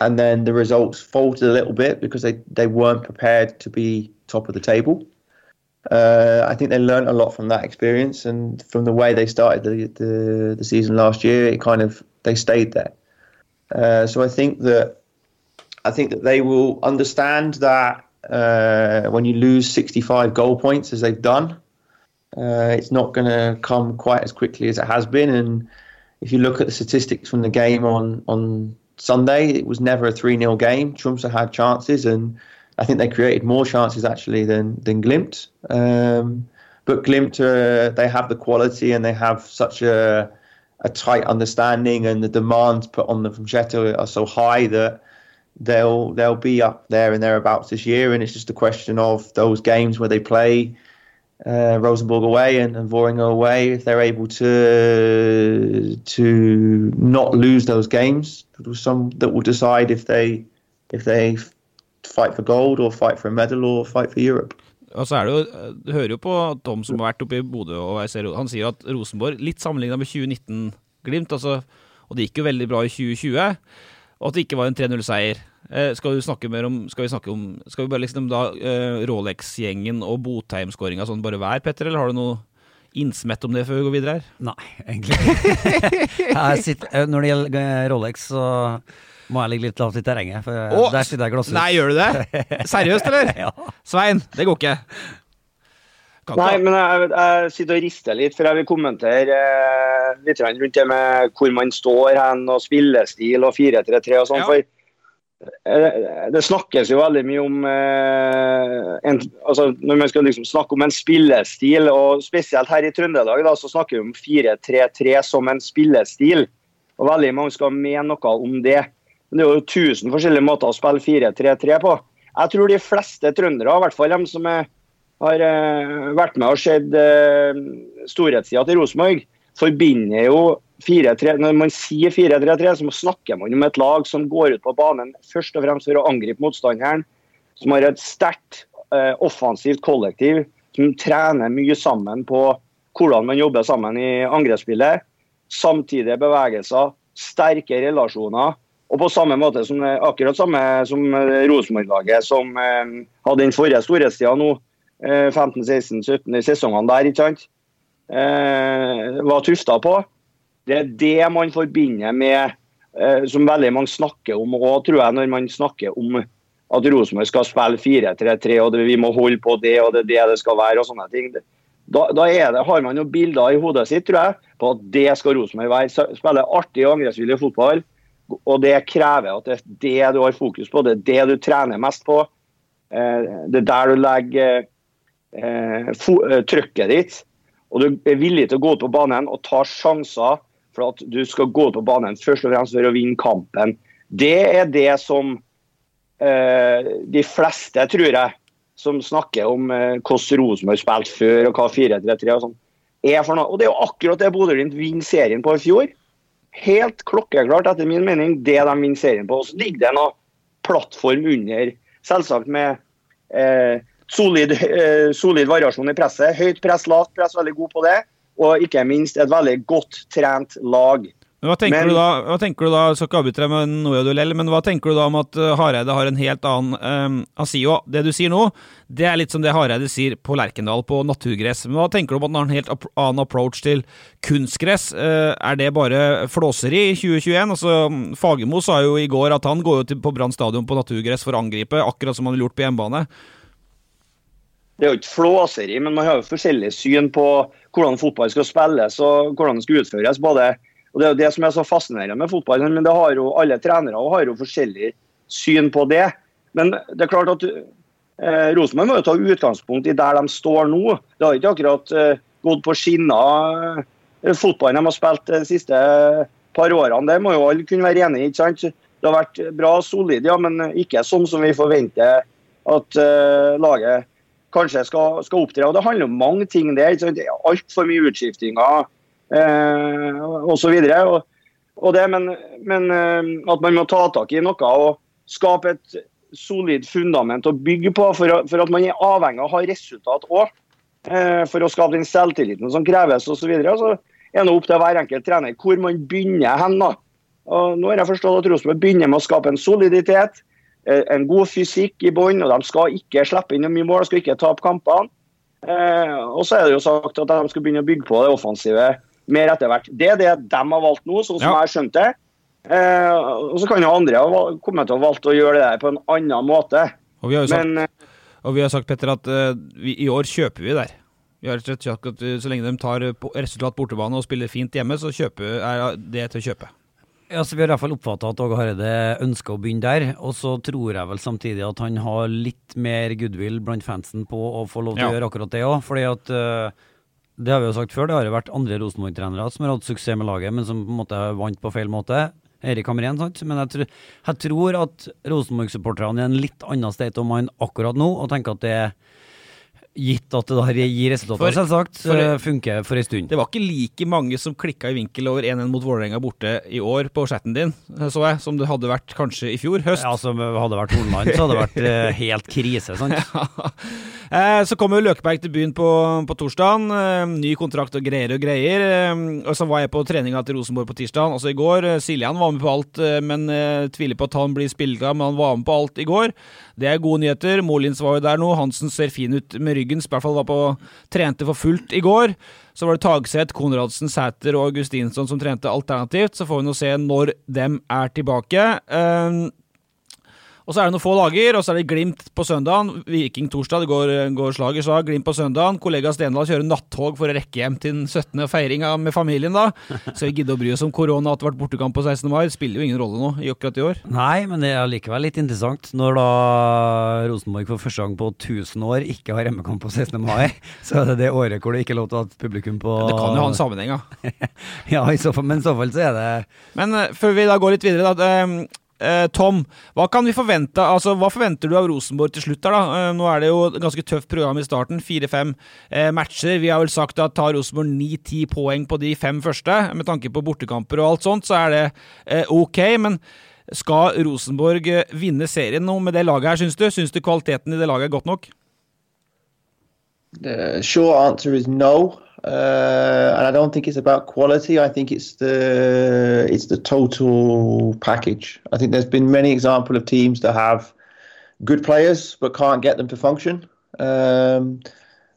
and then the results faltered a little bit because they, they weren't prepared to be top of the table. Uh, I think they learned a lot from that experience and from the way they started the, the, the season last year. It kind of they stayed there. Uh, so I think that I think that they will understand that uh, when you lose 65 goal points as they've done, uh, it's not going to come quite as quickly as it has been. And if you look at the statistics from the game on on Sunday, it was never a 3 0 game. Trumsa had chances, and I think they created more chances actually than than Glimt. Um, but Glimt, uh, they have the quality and they have such a a tight understanding, and the demands put on them from Jetta are so high that they'll they'll be up there and thereabouts this year. And it's just a question of those games where they play uh, Rosenborg away and, and Vålerenga away, if they're able to to not lose those games, some that will decide if they if they fight for gold or fight for a medal or fight for Europe. Og så er det jo, Du hører jo på Tom som har vært oppe i Bodø, og jeg ser, han sier at Rosenborg, litt sammenligna med 2019-Glimt, altså, og det gikk jo veldig bra i 2020, og at det ikke var en 3-0-seier. Eh, skal du snakke mer om Skal vi snakke om Skal vi bare liksom da eh, Rolex-gjengen og Botheim-skåringa sånn bare hver, Petter, eller har du noe innsmett om det før vi går videre her? Nei, egentlig ikke. Eh, Når det gjelder eh, Rolex, så må jeg ligge litt lavt i terrenget. For Åh, der sitter jeg glasshus. Nei, gjør du det? Seriøst, eller? Ja. Svein, det går ikke. Kan Nei, men jeg, jeg sitter og rister litt, for jeg vil kommentere eh, litt rundt det med hvor man står hen, og spillestil og 4-3-3 og sånn. Ja. For eh, det snakkes jo veldig mye om eh, en, altså Når man skal liksom snakke om en spillestil, og spesielt her i Trøndelag, da, så snakker vi om 4-3-3 som en spillestil. Og veldig mange skal mene noe om det. Men det er jo tusen forskjellige måter å spille 4-3-3 på. Jeg tror de fleste trøndere, i hvert fall de som er har eh, vært med og sett uh, storhetstida til Rosenborg, forbinder jo 4-3 Når man sier 4-3-3, så snakker man om et lag som går ut på banen først og fremst for å angripe motstanderen, som har et sterkt uh, offensivt kollektiv, som trener mye sammen på hvordan man jobber sammen i angrepsspillet. Samtidige bevegelser, sterke relasjoner. Og på samme måte som akkurat samme som eh, Rosenborg-laget som eh, hadde den forrige storhetstida nå, eh, 15-16-17 i sesongene der, ikke sant? Eh, var tufta på. Det er det man forbinder med, eh, som veldig mange snakker om, og tror jeg når man snakker om at Rosenborg skal spille 4-3-3 og det, vi må holde på det og det er det det skal være og sånne ting. Da, da det, har man jo bilder i hodet sitt tror jeg, på at det skal Rosenborg være. Spille artig og angrepsvillig fotball. Og det krever at det er det du har fokus på, det er det du trener mest på. Eh, Det er der du legger eh, eh, trykket ditt. Og du er villig til å gå ut på banen og ta sjanser for at du skal gå ut på banen først og fremst for å vinne kampen. Det er det som de fleste, tror jeg, som snakker om hvordan Rosenborg spilte før og hva 4-3-3 og sånn, er for noe. Og det er jo akkurat det Bodø-Glimt vinner serien på i fjor. Helt klokkeklart, etter min mening, det de vinner serien på. Så ligger det en plattform under, selvsagt med eh, solid, eh, solid variasjon i presset. Høyt press, lavt press, veldig god på det. Og ikke minst et veldig godt trent lag. Hva tenker, Men- du da, hva tenker du da, jeg skal ikke avbryte deg med noe duell, men hva tenker du da om at eh, Hareide har en helt annen um, Han sier jo det du sier nå, det er litt som det Hareide sier på Lerkendal på naturgress. Men hva tenker du om at han har en helt annen approach til kunstgress? Uh, er det bare flåseri i 2021? Altså, Fagermo sa jo i går at han går jo til, på Brann stadion på naturgress for å angripe, akkurat som han ville gjort på hjemmebane. Det er jo ikke flåseri, men man har jo forskjellig syn på hvordan fotball skal spilles og hvordan det skal utføres. både og Det er jo det som er så fascinerende med fotballen. men det har jo alle trenere og har jo forskjellig syn på det. Men det er klart at eh, Rosenborg må jo ta utgangspunkt i der de står nå. Det har ikke akkurat eh, gått på skinner. eh, Fotballen de har spilt de siste par årene, det må jo alle kunne være enig i. ikke sant? Det har vært bra solid, ja, men ikke sånn som vi forventer at eh, laget kanskje skal, skal opptre. Og Det handler om mange ting der. Er Altfor mye utskiftinger eh, osv. Og, og det, men, men eh, at man må ta tak i noe og skape et solid fundament å bygge på, for, for at man er avhengig av å ha resultat òg. Eh, for å skape den selvtilliten som kreves osv. Så, videre. så er det opp til hver enkelt trener hvor man begynner hen. da. Og nå har jeg forstått at Rosenborg begynner med å skape en soliditet, eh, en god fysikk i bånn, de skal ikke slippe inn mye mål, skal ikke tape kampene. Eh, og så er det jo sagt at de skal begynne å bygge på det offensive mer etter hvert. Det er det de har valgt nå, sånn som Ja. jeg har skjønt det. Eh, og så kan jo andre ha kommet til å valgt å gjøre det der på en annen måte. Og vi har jo sagt, Men eh, og vi har sagt Petter, at uh, vi, i år kjøper vi der. Vi har rett og slett at eh, Så lenge de tar på- resultat bortebane og spiller fint hjemme, så kjøper, er det til å kjøpe. Ja, så Vi har i hvert fall oppfatta at Åge Hareide ønsker å begynne der. Og så tror jeg vel samtidig at han har litt mer goodwill blant fansen på å få lov til Ja. å gjøre akkurat det òg. Fordi at eh, det har vi jo sagt før, det har jo vært andre Rosenborg-trenere som har hatt suksess med laget, men som på en måte vant på feil måte. Erik Hamren, sant. Men jeg, tror- jeg tror at Rosenborg-supporterne er en litt annen state of mind akkurat nå, og tenker at det er gitt at det da gir resultater, selvsagt, for- eh, funker for ei stund. Det var ikke like mange som klikka i vinkel over 1-1 mot Vålerenga borte i år på chatten din, så jeg, som det hadde vært kanskje i fjor høst. Ja, som hadde vært Hornland, så hadde det vært eh, helt krise, sant. Eh, Så kommer Løkeberg til byen på, på torsdagen. Eh, ny kontrakt og greier og greier. Eh, og så var jeg på treninga til Rosenborg på tirsdag, altså i går. Eh, Siljan var med på alt, eh, men eh, tviler på at han blir spilleglad, men han var med på alt i går. Det er gode nyheter. Molins var jo der nå. Hansen ser fin ut med ryggen. I hvert fall var på trente for fullt i går. Så var det Tagseth, Konradsen, Sæter og Augustinsson som trente alternativt. Så får vi nå se når dem er tilbake. Eh, og så er det noen få dager, og så er det Glimt på søndagen. Viking torsdag, det går, går slag i slag. Glimt på søndagen. Kollega Stendal kjører nattog for å rekke hjem til den 17. og feiringa med familien, da. Så vi gidder å bry oss om korona at det har vært bortekamp på 16. mai. Det spiller jo ingen rolle nå, i akkurat i år. Nei, men det er likevel litt interessant når da Rosenborg for første gang på 1000 år ikke har hjemmekamp på 16. mai. Så er det det året hvor det ikke er lov til å ha publikum på Det kan jo ha en sammenheng, ja. Ja, i så fall, men i så fall så er det Men eh, før vi da går litt videre, da. Eh, Tom, hva kan vi forvente Altså, hva forventer du av Rosenborg til slutt? her da? Eh, nå er det jo et ganske tøft program i starten. Fire-fem eh, matcher. Vi har vel sagt at tar Rosenborg ni-ti poeng på de fem første, med tanke på bortekamper og alt sånt, så er det ok. Men skal Rosenborg vinne serien nå med det laget her, syns du? Syns du kvaliteten i det laget er godt nok? The short answer is no, uh, and I don't think it's about quality. I think it's the it's the total package. I think there's been many examples of teams that have good players but can't get them to function. Um,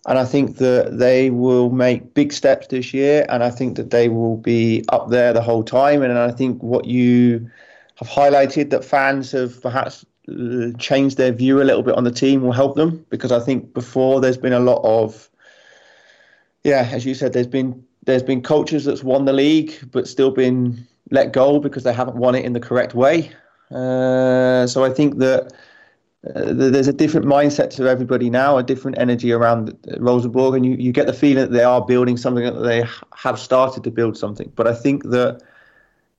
and I think that they will make big steps this year, and I think that they will be up there the whole time. And I think what you have highlighted that fans have perhaps changed their view a little bit on the team will help them because I think before there's been a lot of yeah, as you said, there's been there's been coaches that's won the league but still been let go because they haven't won it in the correct way. Uh, so I think that uh, there's a different mindset to everybody now, a different energy around uh, Rosenborg, and you, you get the feeling that they are building something, that they have started to build something. But I think that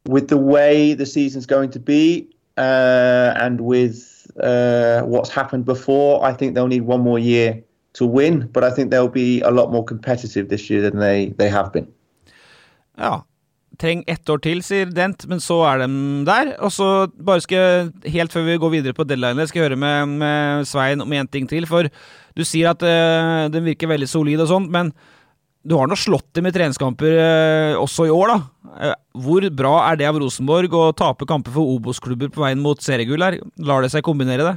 with the way the season's going to be, uh, and with uh, what's happened before, I think they'll need one more year to win. But I think they'll be a lot more competitive this year than they, they have been. Ja. Treng ett år til, sier Dent, men så er de der. Og så bare skal helt før vi går videre på deadline, skal jeg høre med, med Svein om én ting til. For du sier at uh, den virker veldig solid og sånt, men du har nå slått dem i treningskamper uh, også i år, da. Uh, hvor bra er det av Rosenborg å tape kamper for Obos-klubber på veien mot seriegull her? Lar det seg kombinere, det?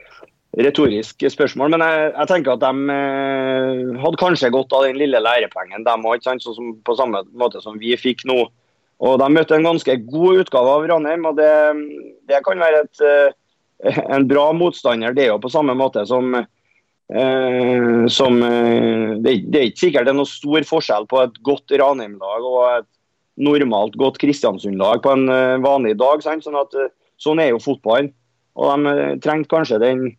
retorisk spørsmål, men jeg, jeg tenker at de eh, hadde kanskje godt av den lille lærepengen, de òg, på samme måte som vi fikk nå. Og De møtte en ganske god utgave av Ranheim, og det, det kan være et, eh, en bra motstander, det er jo på samme måte som eh, som eh, det, det er ikke sikkert det er noe stor forskjell på et godt Ranheim-lag og et normalt godt Kristiansund-lag på en eh, vanlig dag. Sant? Sånn, at, eh, sånn er jo fotballen. Og de trengte kanskje den,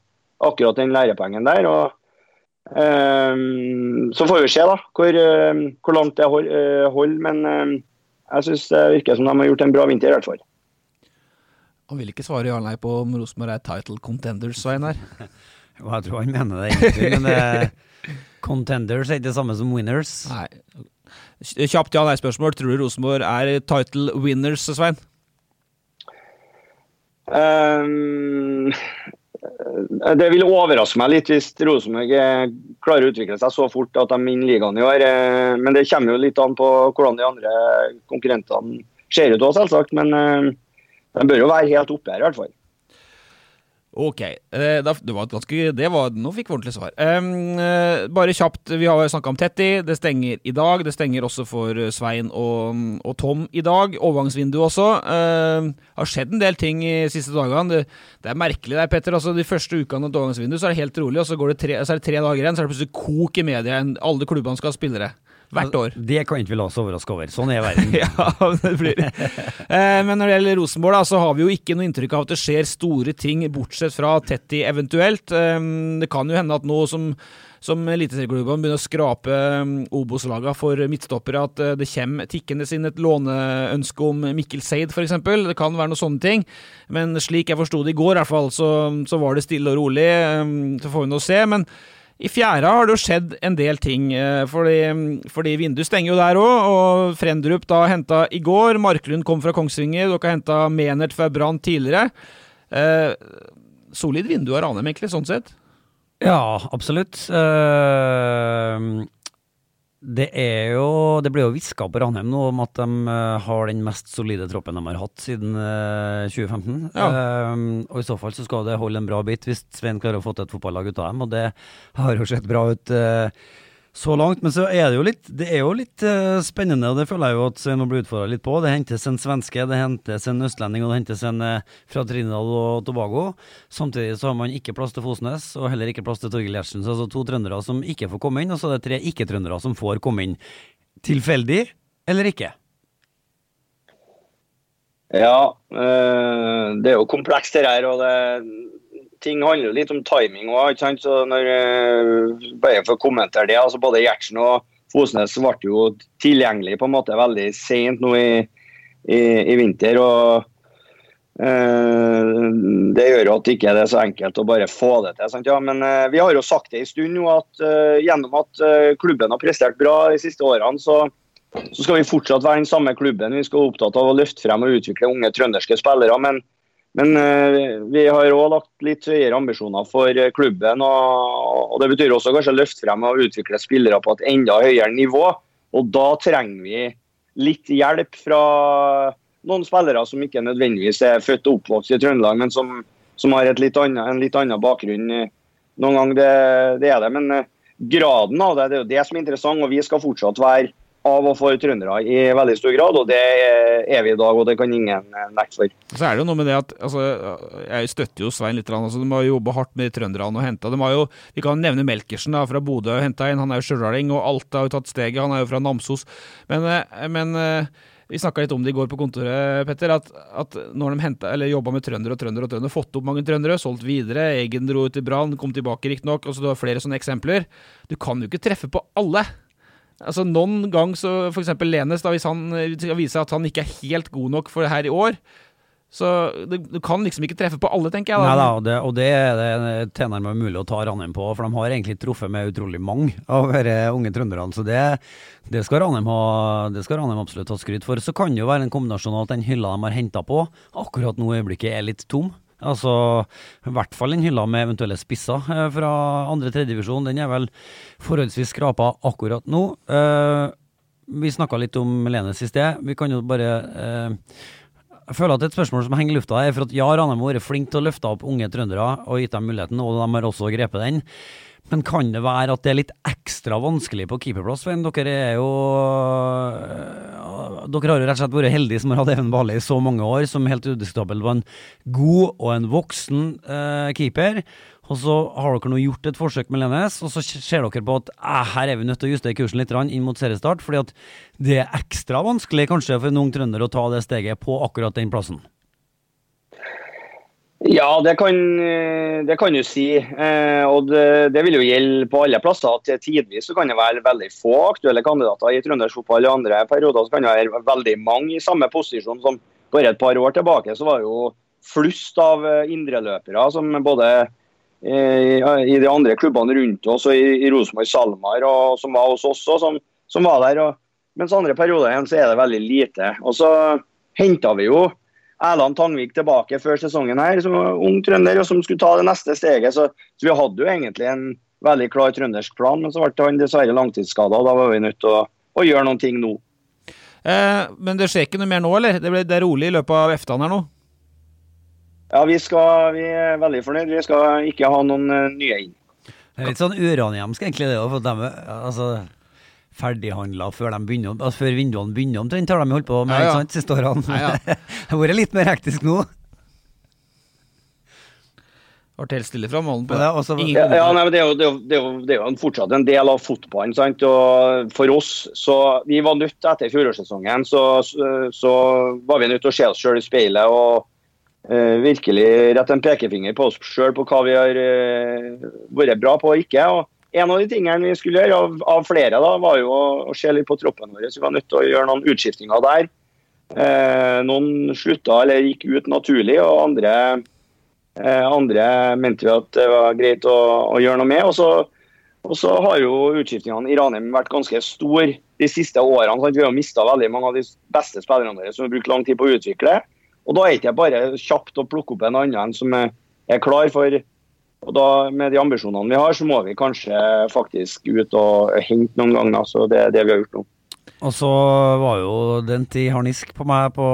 akkurat den lærepengen der. og um, Så får vi se da, hvor, um, hvor langt det hold, uh, holder. Men um, jeg syns det virker som de har gjort en bra vinter, i hvert fall. Han vil ikke svare ja eller nei på om Rosenborg er title contenders, Svein her. Jo, jeg tror han mener det egentlig, men det, contenders er ikke det samme som winners. Nei. Kjapt ja nei-spørsmål. Tror du Rosenborg er title winners, Svein? Ehm, det vil overraske meg litt hvis Rosenborg eh, klarer å utvikle seg så fort at de vinner ligaen i år. Eh, Men det kommer jo litt an på hvordan de andre konkurrentene ser ut òg, selvsagt. Men eh, de bør jo være helt oppe her, i hvert fall. Ok, eh, det var et ganske det var, Nå fikk vi ordentlig svar. Eh, bare kjapt, vi har snakka om Tetti. Det stenger i dag. Det stenger også for eh, Svein og, og Tom i dag. Overgangsvinduet også. Um, har skjedd en del ting i siste dagene. Det, det er merkelig der, Petter. Altså, de første ukene av et overgangsvindu så er det helt rolig, og så, det tre, så er det tre dager igjen, så er det plutselig kok i media. Alle klubbene skal ha spillere. Hvert år. Det kan ikke vi la oss overraske over. Sånn er verden. ja, det blir det. Eh, Men når det gjelder Rosenborg, da, så har vi jo ikke noe inntrykk av at det skjer store ting, bortsett fra Tetti eventuelt. Eh, Det kan jo hende at nå som som eliteserieklubbene begynner å skrape um, Obos-lagene for midtstoppere, at eh, det kommer tikkende inn et låneønske om Mikkel Seid f.eks. Det kan være noen sånne ting. Men slik jeg forsto det i går, i hvert fall, så, så var det stille og rolig. Så får vi nå se. Men i fjæra har det jo skjedd en del ting, eh, fordi, fordi vinduet stenger jo der òg. Og Frendrup da henta i går, Marklund kom fra Kongsvinger, dere henta Menert fra Brann tidligere. Eh, solid vindu av Ranheim, egentlig, sånn sett. Ja, absolutt. Eh, det er jo Det blir jo hviska på Ranheim nå om at de eh, har den mest solide troppen de har hatt siden eh, 2015. Ja. Um, og i så fall så skal det holde en bra bit hvis Svein klarer å få til et fotballag ut av dem, og det har jo sett bra ut. eh, så langt, men så er det jo litt Det er jo litt uh, spennende, og det føler jeg jo at Svein må bli utfordra litt på. Det hentes en svenske, det hentes en østlending, og det hentes en uh, fra Trinidad og Tobago. Samtidig så har man ikke plass til Fosnes, og heller ikke plass til Torgill Gjertsen. Så altså to trøndere som ikke får komme inn, og så er det tre ikke-trøndere som får komme inn. Tilfeldig eller ikke? Ja, øh, det er jo komplekst det her. og det, Ting handler jo litt om timing òg. Eh, bare for å kommentere det, altså både Gjertsen og Fosnes ble jo tilgjengelig på en måte veldig sent nå i, i, i vinter. og Uh, Det gjør jo at det ikke er så enkelt å bare få det til. Sant? Ja, men uh, vi har jo sagt det en stund nå at uh, gjennom at klubben har prestert bra de siste årene, så så skal vi fortsatt være den samme klubben. Vi skal være opptatt av å løfte frem og utvikle unge trønderske spillere. Men, men eh, vi har òg lagt litt høyere ambisjoner for eh, klubben. Og, Det betyr også kanskje å løfte frem og utvikle spillere på et enda høyere nivå. Og Da trenger vi litt hjelp fra noen spillere som ikke nødvendigvis er født og oppvokst i Trøndelag, men som, som har litt annet, en litt annen bakgrunn. Noen ganger det, det er det, men eh, graden av det, det er jo det som er interessant. og Vi skal fortsatt være av og for trøndere i veldig stor grad, og det er vi i dag. og Det kan ingen eh, nekte for. Så er det jo noe med det at altså, Jeg støtter jo Svein litt. Altså, de har jobba hardt med trønderne og henta. Vi kan nevne Melkersen da, fra Bodø. Henta inn, han er jo stjørdal, og Alta har jo tatt steget. Han er jo fra Namsos. Men, eh, men eh, vi snakka litt om det i går på kontoret, Petter. At, at når de henta, eller jobba med trøndere og trøndere og trøndere, fått opp mange trøndere, solgt videre, egen dro ut i Brann, kom tilbake riktignok. Altså, du har flere sånne eksempler. Du kan jo ikke treffe på alle. Altså Noen gang så f.eks. Lenes, da, hvis han skal vise at han ikke er helt god nok for det her i år Så du, du kan liksom ikke treffe på alle, tenker jeg. Nei da. da, og det, og det er det tilnærmet mulig å ta Ranheim på, for de har egentlig truffet med utrolig mange av disse unge trønderne. Så det, det, skal Ranheim ha, absolutt ha skryt for. Så kan det jo være en kombinasjon av at den hylla de har henta på, akkurat nå i øyeblikket er litt tom. Altså, I hvert fall den hylla med eventuelle spisser eh, fra andre-tredjedivisjon. Den er vel forholdsvis skrapa akkurat nå. Eh, vi snakka litt om Lenes i sted. Vi kan jo bare eh, jeg føler at et spørsmål som henger i lufta, er for at ja, Ranheim har vært flink til å løfte opp unge trøndere og gitt dem muligheten, og de har også grepet den. Men kan det være at det er litt ekstra vanskelig på keeperplass? Svein? Dere er jo øh, Dere har jo rett og slett vært heldige som har hatt Even Bale i så mange år, som helt udiskutabelt var en god og en voksen eh, keeper. Og så har dere nå gjort et forsøk med Lenes, og så ser dere på at eh, her er vi nødt til å justere kursen litt inn mot seriestart, fordi at det er ekstra vanskelig kanskje for en ung trønder å ta det steget på akkurat den plassen. Ja, det kan, det kan du si. Eh, og det, det, vil jo gjelde på alle plasser. at Tidvis så kan det være veldig få aktuelle kandidater i trøndersk fotball. I andre perioder så kan det være veldig mange i samme posisjon som bare et par år tilbake. Så var det jo flust av indreløpere som både eh, i de andre klubbene rundt oss og i, i Rosenborg Salmar og som var hos oss og som, som var der. Og, mens andre perioder igjen så er det veldig lite. Og så henta vi jo Erland Tangvik tilbake før sesongen her, som var ung trønder og som skulle ta det neste steget. Så, så vi hadde jo egentlig en veldig klar trøndersk plan, men så ble han dessverre langtidsskada. Og da var vi nødt til å, å gjøre noen ting nå. Eh, men det skjer ikke noe mer nå, eller? Det, ble, det er rolig i løpet av eftan her nå? Ja, vi, skal, vi er veldig fornøyd. Vi skal ikke ha noen uh, nye inn. Det er litt sånn uranhjemsk egentlig, det. òg. altså ferdighandla før, de begynner, altså før vinduene begynner omtrent, har de holdt på med Ja, ja. ikke sant, siste årene. Ja, ja. det har vært litt mer hektisk nå. Ble helt stille fra målen på det. Også... Ja, ja, nei, men det er jo, det er jo, det er jo, det er jo fortsatt en del av fotballen. sant? Og for oss, så Vi var nødt etter fjorårssesongen, så, så, så var vi nødt til å se oss sjøl i speilet og uh, virkelig rette en pekefinger på oss sjøl på hva vi har uh, vært bra på og ikke. og En av de tingene vi skulle gjøre, av, av flere, da, var jo å, å se litt på troppen vår. Så vi var nødt til å gjøre noen utskiftinger der. Eh, noen slutta eller gikk ut naturlig, og andre Eh, andre mente vi at det var greit å, å gjøre noe med. Og så, og så har jo utskiftingene i Ranheim vært ganske store de siste årene. Sant? Vi har mista veldig mange av de beste spillerne våre som har brukt lang tid på å utvikle. Og da er det ikke bare kjapt å plukke opp en annen som er, er klar for og da Med de ambisjonene vi har, så må vi kanskje faktisk ut og hente noen ganger. Så det er det vi har gjort nå. Og så var jo den tid harnisk på meg på,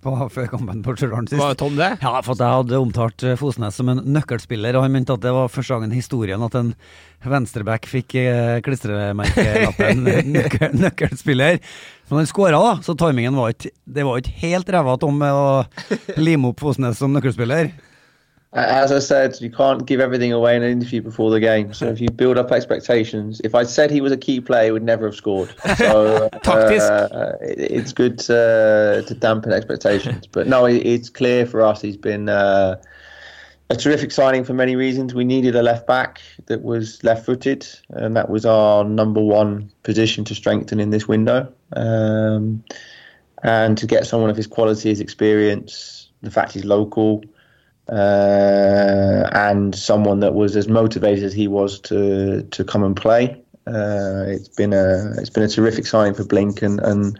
på før kampen på Stjørdal sist. Var Tom det? Ja, for at jeg hadde omtalt eh, Fosnes som en nøkkelspiller, og han mente at det var første gangen i historien at en venstreback fikk eh, klistremerkelappen nøkkel, nøkkelspiller. Men han skåra, da, så timingen var ikke Det var ikke helt ræva Tom med å lime opp Fosnes som nøkkelspiller. As I said, you can't give everything away in an interview before the game. So if you build up expectations, if I said he was a key player, he would never have scored. So uh, it, it's good to, to dampen expectations. But no, it, it's clear for us he's been uh, a terrific signing for many reasons. We needed a left back that was left-footed, and that was our number one position to strengthen in this window. Um, and to get someone of his quality, his experience, the fact he's local uh, and someone that was as motivated as he was to to come and play. Uh, it's been a it's been a terrific signing for Blink and, and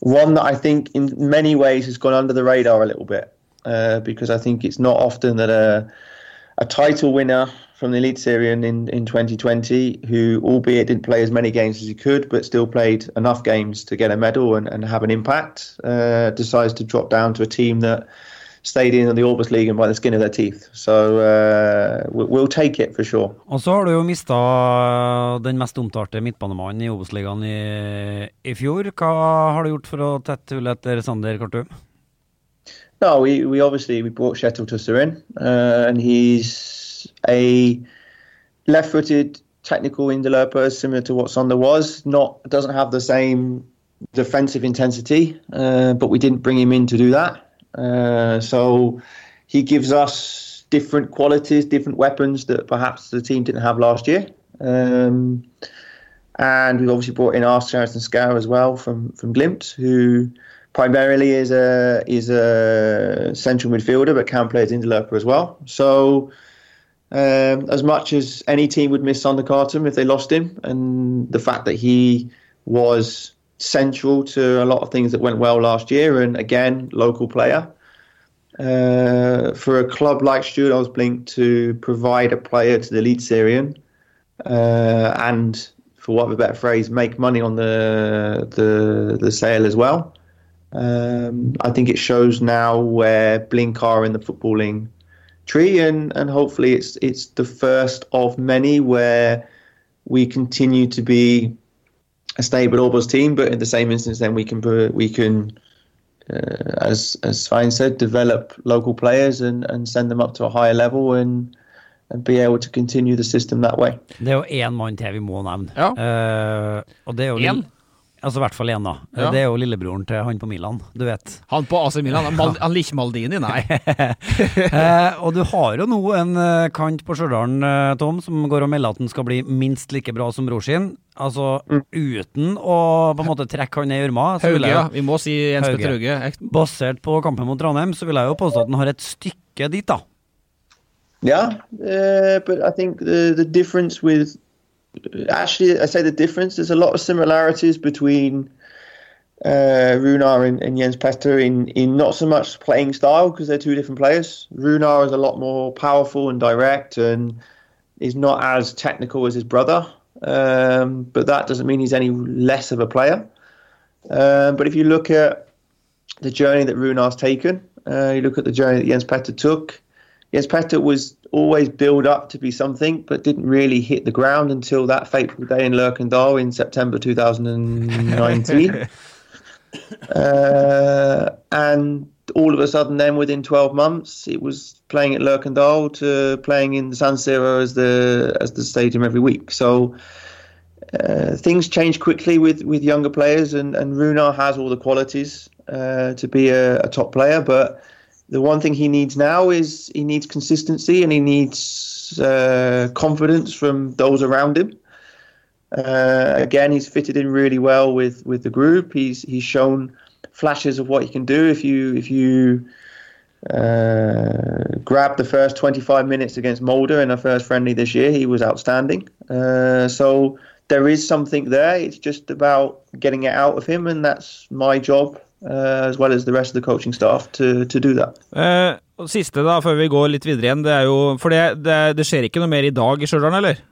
one that I think in many ways has gone under the radar a little bit uh, because I think it's not often that a a title winner from the Elite Series in, in 2020, who albeit didn't play as many games as he could, but still played enough games to get a medal and, and have an impact, uh, decides to drop down to a team that stayed in the Orbis League and by the skin of their teeth. So uh, we- we'll take it for sure. Og så har du jo mista den mest omtalte midtbanemannen i Obos-ligaen i, i fjor. Hva har du gjort for å tette hullet etter Sander Kartum? No, we, we obviously we brought Shetel Tusser in, uh, and he's a left-footed technical interloper, similar to what Sander was. Not doesn't have the same defensive intensity, uh, but we didn't bring him in to do that. Uh, so he gives us different qualities, different weapons that perhaps the team didn't have last year. Um, and we've obviously brought in Ars Sheraton Scow as well from from Glimt, who primarily is a is a central midfielder but can play as interloper as well. So um, as much as any team would miss Sander Carton if they lost him, and the fact that he was central to a lot of things that went well last year, and again local player. Uh, for a club like Stuart Blink to provide a player to the elite Syrian uh, and for what of a better phrase, make money on the the, the sale as well. Um, I think it shows now where Blink are in the footballing tree, and, and hopefully it's it's the first of many where we continue to be a stable Orbos team, but in the same instance, then we can pro- we can, uh, as as Svein said, develop local players and, and send them up to a higher level and and be able to continue the system that way. Det er jo én mann til vi må nevne. Ja. Eh, og det er jo Én? Altså i hvert fall én, da. Ja. Det er jo lillebroren til han på Milan, du vet. Han på AC Milan, han, han liker Maldini, nei. Eh, og du har jo nå en eh, kant på Stjørdal, eh, Tom, som går og melder at han skal bli minst like bra som bror sin. Altså uten å på en måte trekke han ned i gjørma. Hauge, ja. Vi må si Jens Petter Hauge. Basert på kampen mot Trondheim, så vil jeg jo påstå at han har et stykke dit, da. Yeah, uh, but I think the the difference with actually, I say the difference. There's a lot of similarities between uh, Runar and, and Jens Petter in in not so much playing style because they're two different players. Runar is a lot more powerful and direct and is not as technical as his brother. Um, but that doesn't mean he's any less of a player. Um, but if you look at the journey that Runar's taken, uh, you look at the journey that Jens Petter took. Jens Petter was always built up to be something, but didn't really hit the ground until that fateful day in Lurkendal in September 2019. uh, and all of a sudden, then within 12 months, it was playing at Lurkendal to playing in the San Siro as the as the stadium every week. So uh, things change quickly with, with younger players, and, and Runar has all the qualities uh, to be a, a top player. But the one thing he needs now is he needs consistency and he needs uh, confidence from those around him. Uh, again, he's fitted in really well with, with the group. He's he's shown flashes of what he can do. If you if you uh, grab the first 25 minutes against Mulder in our first friendly this year, he was outstanding. Uh, so there is something there. It's just about getting it out of him, and that's my job uh, as well as the rest of the coaching staff to to do that. Uh, Siste, da, før vi går litt videre igjen, det er jo For det, det, det skjer ikke noe mer i dag i Stjørdal, eller?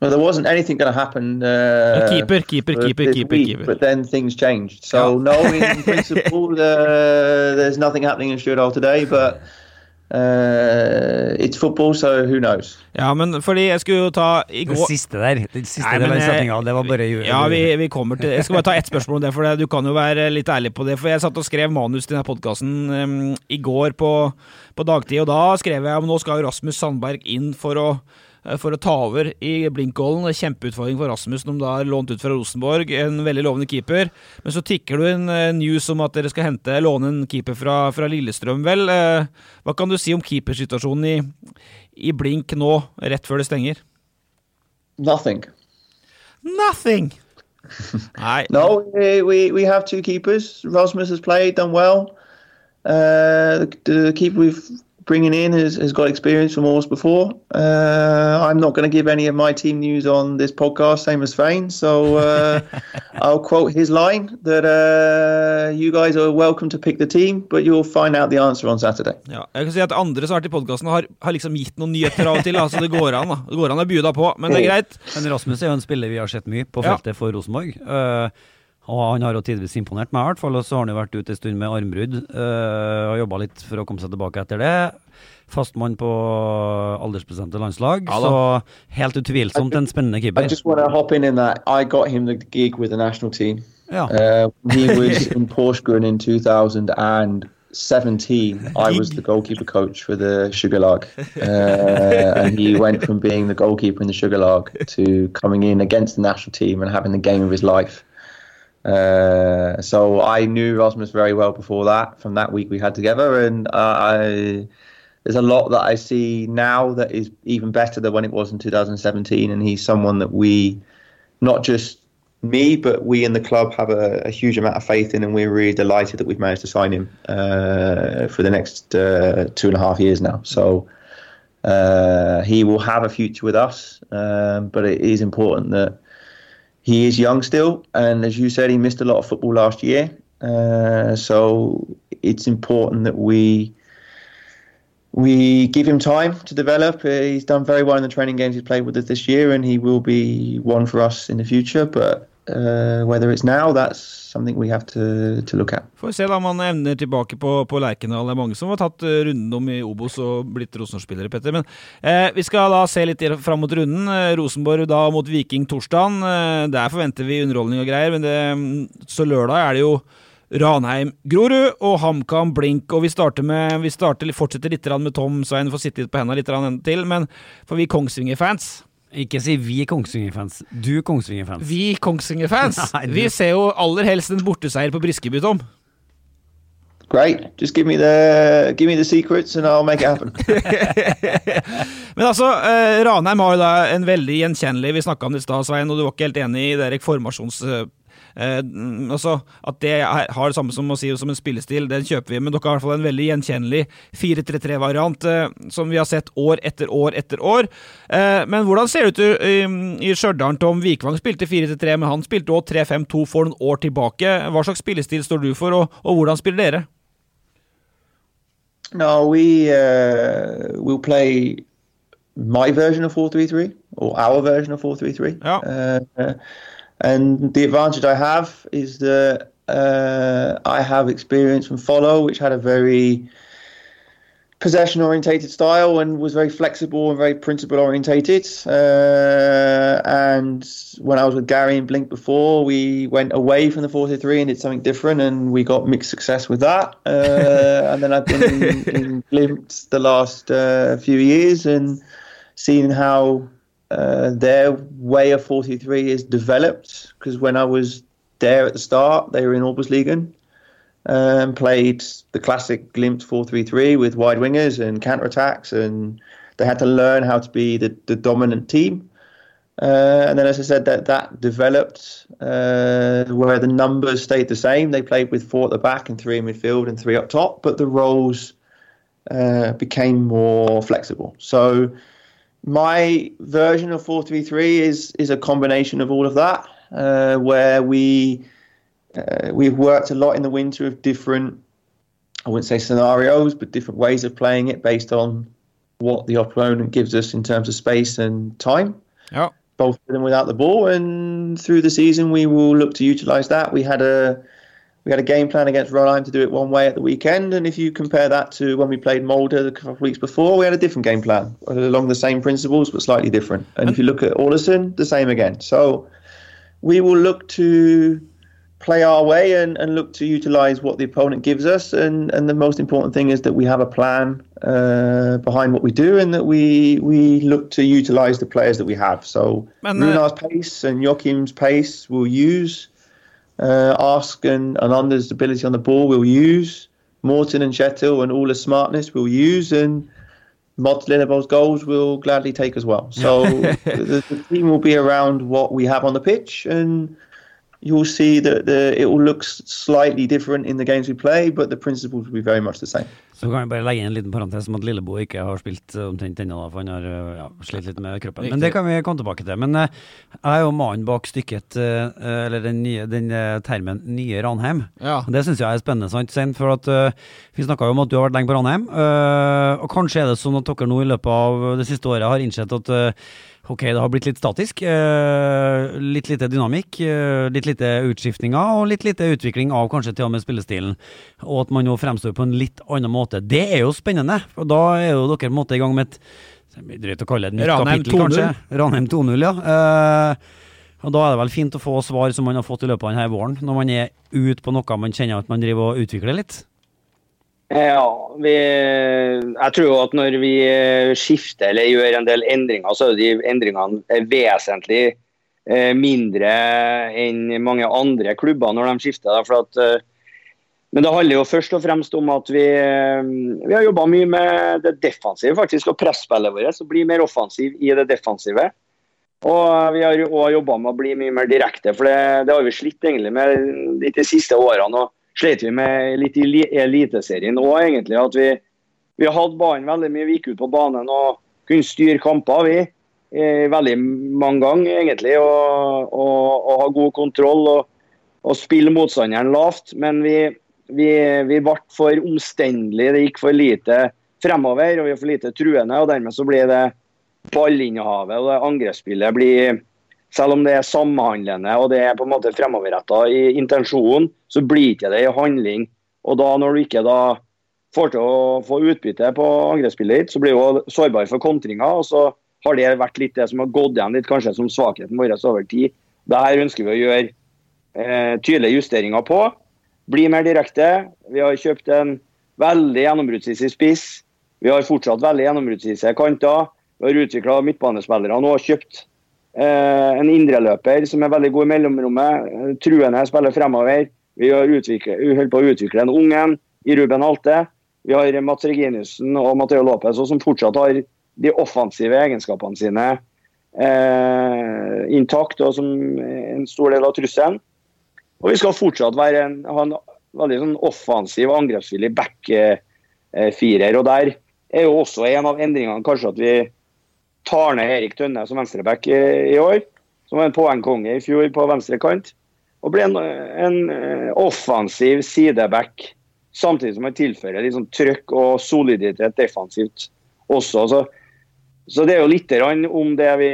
Well, there wasn't anything going to happen. Uh, keeper, keeper, keeper, keeper, week, keeper. But then things changed. So no, in principle, uh, there's nothing happening in Stjørdal today. But uh, it's football, so who knows? Ja, men fordi jeg skulle jo ta i Det går siste der, det siste Nei, der var eh, setninga, det var bare Ja, vi, vi kommer til Jeg skal bare ta ett spørsmål om det, for det- du kan jo være litt ærlig på det. For jeg satt og skrev manus til denne podkasten i går på, på dagtid, og da skrev jeg om nå skal jo Rasmus Sandberg inn for å for å ta over i Blinkålen. Kjempeutfordring for Rasmus, som da er lånt ut fra Rosenborg. En veldig lovende keeper. Men så tikker du en eh, news om at dere skal hente låne en keeper fra, fra Lillestrøm, vel. Eh, Hva kan du si om keepersituasjonen i, i Blink nå, rett før det stenger? Nothing. Nothing! Nei. No, we, we we have two keepers. Rasmus has played, done well. Uh, the, the keeper we've bringing in has, has got experience from Oars before. Uh, I'm not going to give any of my team news on this podcast, same as Fane. So uh, I'll quote his line that uh, you guys are welcome to pick the team, but you'll find out the answer on Saturday. Ja, jeg kan si at Andre som har vært i podkasten, har, har liksom gitt noen nyheter av og til. altså det går an da. Det går an å bjuda på, men det er greit. Men Rasmus er jo en spiller vi har sett mye på Ja. feltet for Rosenborg. Eh, og han har jo tidvis imponert meg, i hvert fall. Og så har han jo vært ute en stund med armbrudd. Øh, og jobba litt for å komme seg tilbake etter det. Fastmann på aldersbestemte landslag. Ja så helt utvilsomt en spennende I keeper. just want to hop in in that. I got him the gig with the national team. Yeah. Uh, he was in Porsgrunn in 2017. I was the goalkeeper coach for the Sugarlog. Uh, and he went from being the goalkeeper in the Sugarlog to coming in against the national team and having the game of his life. Uh, so I knew Rasmus very well before that, from that week we had together. And uh, I, there's a lot that I see now that is even better than when it was in 2017. And he's someone that we, not just me, but we in the club have a, a huge amount of faith in, and we're really delighted that we've managed to sign him uh, for the next uh, two and a half years now. So uh, he will have a future with us, um, but it is important that he is young still, and as you said, he missed a lot of football last year. Uh, so it's important that we we give him time to develop. Uh, he's done very well in the training games he's played with us this year, and he will be one for us in the future. But uh, whether it's now, that's something we have to to look at. Får se da om han evner tilbake på, på Lerkendal. Det er mange som har tatt eh, runden om i Obos og blitt Rosenborg-spillere, Petter. Men eh, vi skal da se litt fram mot runden. Eh, Rosenborg da mot Viking torsdagen. Der forventer vi underholdning og greier, men det, mm, så lørdag er det jo Ranheim, Grorud og HamKam Blink. Og vi med Vi starter, fortsetter litt med Tom Svein, får sitte litt på hendene litt til. Men for vi Kongsvinger-fans Ikke si vi Kongsvinger-fans. Du Kongsvinger-fans. Vi Kongsvinger-fans Nei, du- Vi ser jo aller helst en borteseier på Briskeby, Tom. Great. Just give me the give me the secrets, and I'll make it happen. Men altså, eh, Ranheim har jo da en veldig gjenkjennelig Vi snakka om det i stad, Svein, og du var ikke helt enig i det formasjons... eh, altså, At det er, har det samme som å si som en spillestil, den kjøper vi. Men dere har i hvert fall en veldig gjenkjennelig 4-3-3-variant eh, som vi har sett år etter år etter år. Eh, men hvordan ser det ut i, i Stjørdal? Tom Vikvang spilte 4-3, men han spilte òg 3-5-2 for noen år tilbake. Hva slags spillestil står du for, og, og hvordan spiller dere? No, we uh, will play my version of 433 or our version of 433. Uh, uh, and the advantage I have is that uh, I have experience from Follow, which had a very possession orientated style and was very flexible and very principle orientated. Uh, and when I was with Gary and Blink before, we went away from the 43 and did something different, and we got mixed success with that. Uh, and then I've been in, in the last uh, few years and seen how uh, their way of 43 is developed. Because when I was there at the start, they were in Oberligaen and played the classic Glimt 4-3-3 with wide wingers and counter-attacks, and they had to learn how to be the, the dominant team. Uh, and then, as I said, that that developed uh, where the numbers stayed the same. They played with four at the back and three in midfield and three up top, but the roles uh, became more flexible. So my version of 4-3-3 is is a combination of all of that, uh, where we uh, we've worked a lot in the winter of different, I wouldn't say scenarios, but different ways of playing it based on what the opponent gives us in terms of space and time. Yeah. Both with and without the ball, and through the season we will look to utilise that. We had a we had a game plan against Ronheim to do it one way at the weekend, and if you compare that to when we played Molde a couple of weeks before, we had a different game plan along the same principles but slightly different. And if you look at Alderson, the same again. So we will look to play our way and, and look to utilize what the opponent gives us. And, and the most important thing is that we have a plan uh, behind what we do and that we we look to utilize the players that we have. So eh, Runar's pace and Joachim's pace we'll use. Uh, Ask and, and Anders' ability on the ball we'll use. Morton and Chettil and Ola's smartness we'll use. And Mod Linnebow's goals will gladly take as well. So the, the team will be around what we have on the pitch and you'll see that the, it will look slightly different in the games we play, but the principles will be very much the same. Så kan jeg bare legge inn en liten parentes om at Lillebo ikke har spilt eh, omtrent ennå, for han har eh, ja, slitt litt med kroppen. Men det kan vi komme tilbake til. Men eh, jeg er jo mannen bak stykket, eller den, nye, den termen 'nye Ranheim'. Ja. Det syns jeg er spennende, sant, Sein? For at vi snakka jo om at du har vært lenge på Ranheim. eh, og kanskje er det sånn at dere nå i løpet av det siste året har innsett at Ok, det har blitt litt statisk. eh, litt lite dynamikk, eh, litt lite utskiftninger og litt lite utvikling av kanskje til og med spillestilen. Og at man nå fremstår på en litt annen måte. Det er jo spennende, for da er jo dere på en måte i gang med et drøyt å kalle det et nytt Ranheim kapittel, kanskje. Ranheim 2.0, ja. Eh, og da er det vel fint å få svar som man har fått i løpet av denne våren, når man er ute på noe man kjenner at man driver og utvikler litt. Ja, vi, jeg tror at når vi eh, skifter eller gjør en del endringer, så er de endringene vesentlig eh, mindre enn mange andre klubber når de skifter. At, eh, men det handler jo først og fremst om at vi, vi har jobba mye med det defensive, faktisk, og presspillet vårt. Så bli mer offensiv i det defensive. Og vi har òg jobba med å bli mye mer direkte, for det, det har vi slitt egentlig med de siste årene. og slet vi med litt i li- Eliteserien òg, egentlig. At vi, vi hadde banen veldig mye. Vi gikk ut på banen og kunne styre kamper, vi. eh, Veldig mange ganger, egentlig. Og, og, og ha god kontroll og, og spille motstanderen lavt. Men vi, vi, vi ble for omstendelige. Det gikk for lite fremover, og vi var for lite truende. og Dermed så blir det ballinnehavet og det angrepsspillet blir selv om det er samhandlende og det er på en måte fremoverretta i intensjonen, så blir ikke det i handling. Og da når du ikke da får til å få utbytte på angrepsspillet ditt, så blir du sårbar for kontringer. Og så har det vært litt det som har gått igjen litt kanskje som svakheten vår over tid. Dette ønsker vi å gjøre eh, tydelige justeringer på. Bli mer direkte. Vi har kjøpt en veldig gjennombruddshissig spiss. Vi har fortsatt veldig gjennombruddshissige kanter. Vi har utvikla midtbanespillere og kjøpt en indreløper som er veldig god i mellomrommet. eh, Truende spiller fremover. Vi holder på å utvikle en ungen i Ruben Alte. Vi har Mats Reginiussen og Mateo Lopez som fortsatt har de offensive egenskapene sine eh, intakt og som en stor del av trusselen. Og vi skal fortsatt være en, ha en veldig sånn offensiv, angrepsvillig backfirer. Eh, og der er jo også en av endringene kanskje at vi tar ned Erik Tønne som venstreback i, i år. Som var en poengkonge i fjor på venstre kant. Og blir en, en eh, offensiv sideback. Samtidig som han tilfører litt sånn trøkk og soliditet defensivt også. Så, så det er jo litt om det vi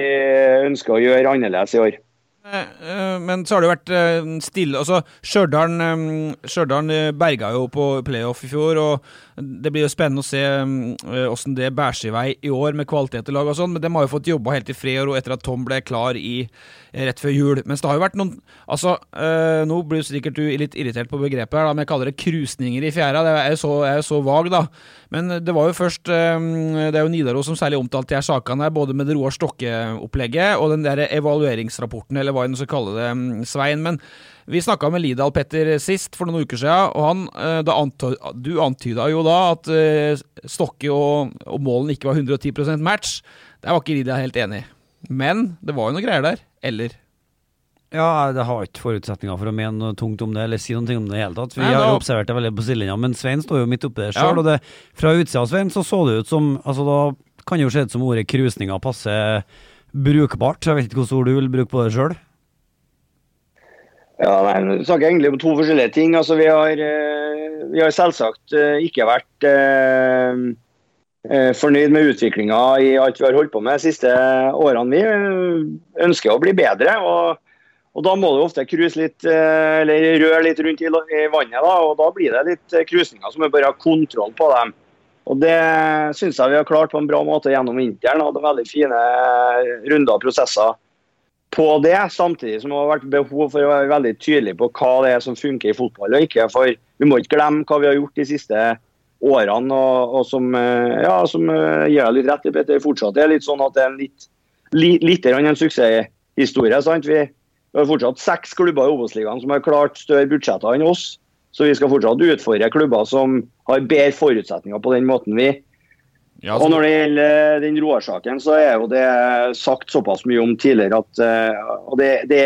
ønsker å gjøre annerledes i år. Eh, Men så har det jo vært eh, stille altså, Stjørdal eh, eh, berga jo på playoff i fjor, og det blir jo spennende å se eh, åssen det bærer seg i vei i år med kvalitet i lag og sånn, men de har jo fått jobba helt i fred og ro etter at Tom ble klar i eh, rett før jul. Mens det har jo vært noen Altså, øh, nå blir sikkert du litt irritert på begrepet her, da, men jeg kaller det krusninger i fjæra. Det er jo så, er så vag, da. Men det var jo først øh, Det er jo Nidaros som særlig omtalte de her sakene, her, både med det Roar Stokke-opplegget og den der evalueringsrapporten, eller hva en skal kalle det, mm, Svein. Men vi snakka med Lidal Petter sist, for noen uker siden, og han, eh, da anto, du antyda jo da at eh, Stokke og, og Målen ikke var 110% match. Der var ikke Lidal helt enig. Men det var jo noe greier der. Eller? Ja, jeg har ikke forutsetninger for å mene noe tungt om det, eller si noe om det i hele tatt. Vi Nei, har jo observert det veldig på sidelinja, men Svein står jo midt oppi det Ja. Og det, fra utsida av Svein så så det ut som Altså, da kan jo se ut som ordet krusninger passer brukbart. Jeg vet ikke hvilket ord du vil bruke på det sjøl. Ja, nei, Vi snakker egentlig om to forskjellige ting. Altså, vi, har, eh, vi har selvsagt eh, ikke vært eh, fornøyd med utviklinga i alt vi har holdt på med de siste årene. Vi ønsker å bli bedre. og, og Da må du ofte litt, eller røre litt rundt i, vannet. Da, og da blir det litt krusninger som vi bare har kontroll på dem. Og Det syns jeg vi har klart på en bra måte gjennom vinteren. Hadde veldig fine runder og prosesser på det, samtidig som det har vært behov for å være veldig tydelig på hva det er som funker i fotball og ikke. For vi må ikke glemme hva vi har gjort de siste årene, og, og som, eh, ja, som eh, deg litt rett i Petter. Fortsatt det er litt sånn at det er en litt, li, litt grann en suksesshistorie. sant? Vi har fortsatt seks klubber i Obos-ligaen som har klart større budsjetter enn oss. Så vi skal fortsatt utfordre klubber som har bedre forutsetninger på den måten vi. Og når det gjelder den Roar-saken, så er jo det sagt såpass mye om tidligere at eh, og det, det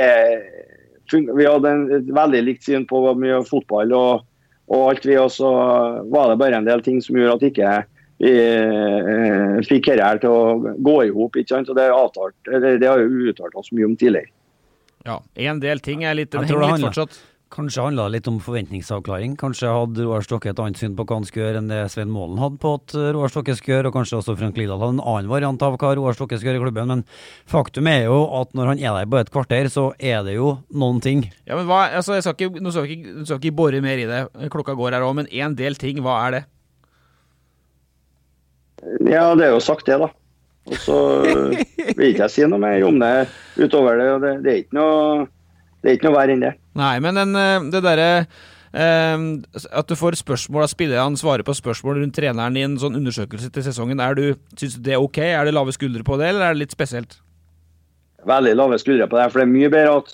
Vi hadde en, veldig likt syn på mye fotball og, og alt, vi. Og så var det bare en del ting som gjorde at ikke vi eh, fikk dette her til å gå i hop. det, er avtalt, eller det har jo uttalt oss mye om tidligere. Ja, en del ting er litt, Jeg tror det henger litt handler- fortsatt. Kanskje handla det litt om forventningsavklaring. Kanskje hadde Roar Stokke et annet syn på hva han skulle gjøre enn det Svein Målen hadde på at eh, Roar Stokke skulle gjøre, og kanskje også Frank Lidahl hadde en annen variant av hva Roar Stokke skulle gjøre i klubben. Men faktum er jo at når han er der på et kvarter, så er det jo noen ting. Ja, men hva, altså, jeg skal ikke, Nå skal vi ikke, skal ikke bore mer i det, klokka går her òg, men en del ting, hva er det? Ja, det er jo sagt, det, da. Og så vil ikke jeg si noe mer om det utover det. og Det, det er ikke noe det er ikke noe verre enn det. Nei, men den, eh, det derre eh, At du får spørsmål av spillerne, svarer på spørsmål rundt treneren i en sånn undersøkelse til sesongen, er du, syns du det er ok? Er det lave skuldre på det, eller er det litt spesielt? Veldig lave skuldre på det. For det er mye bedre at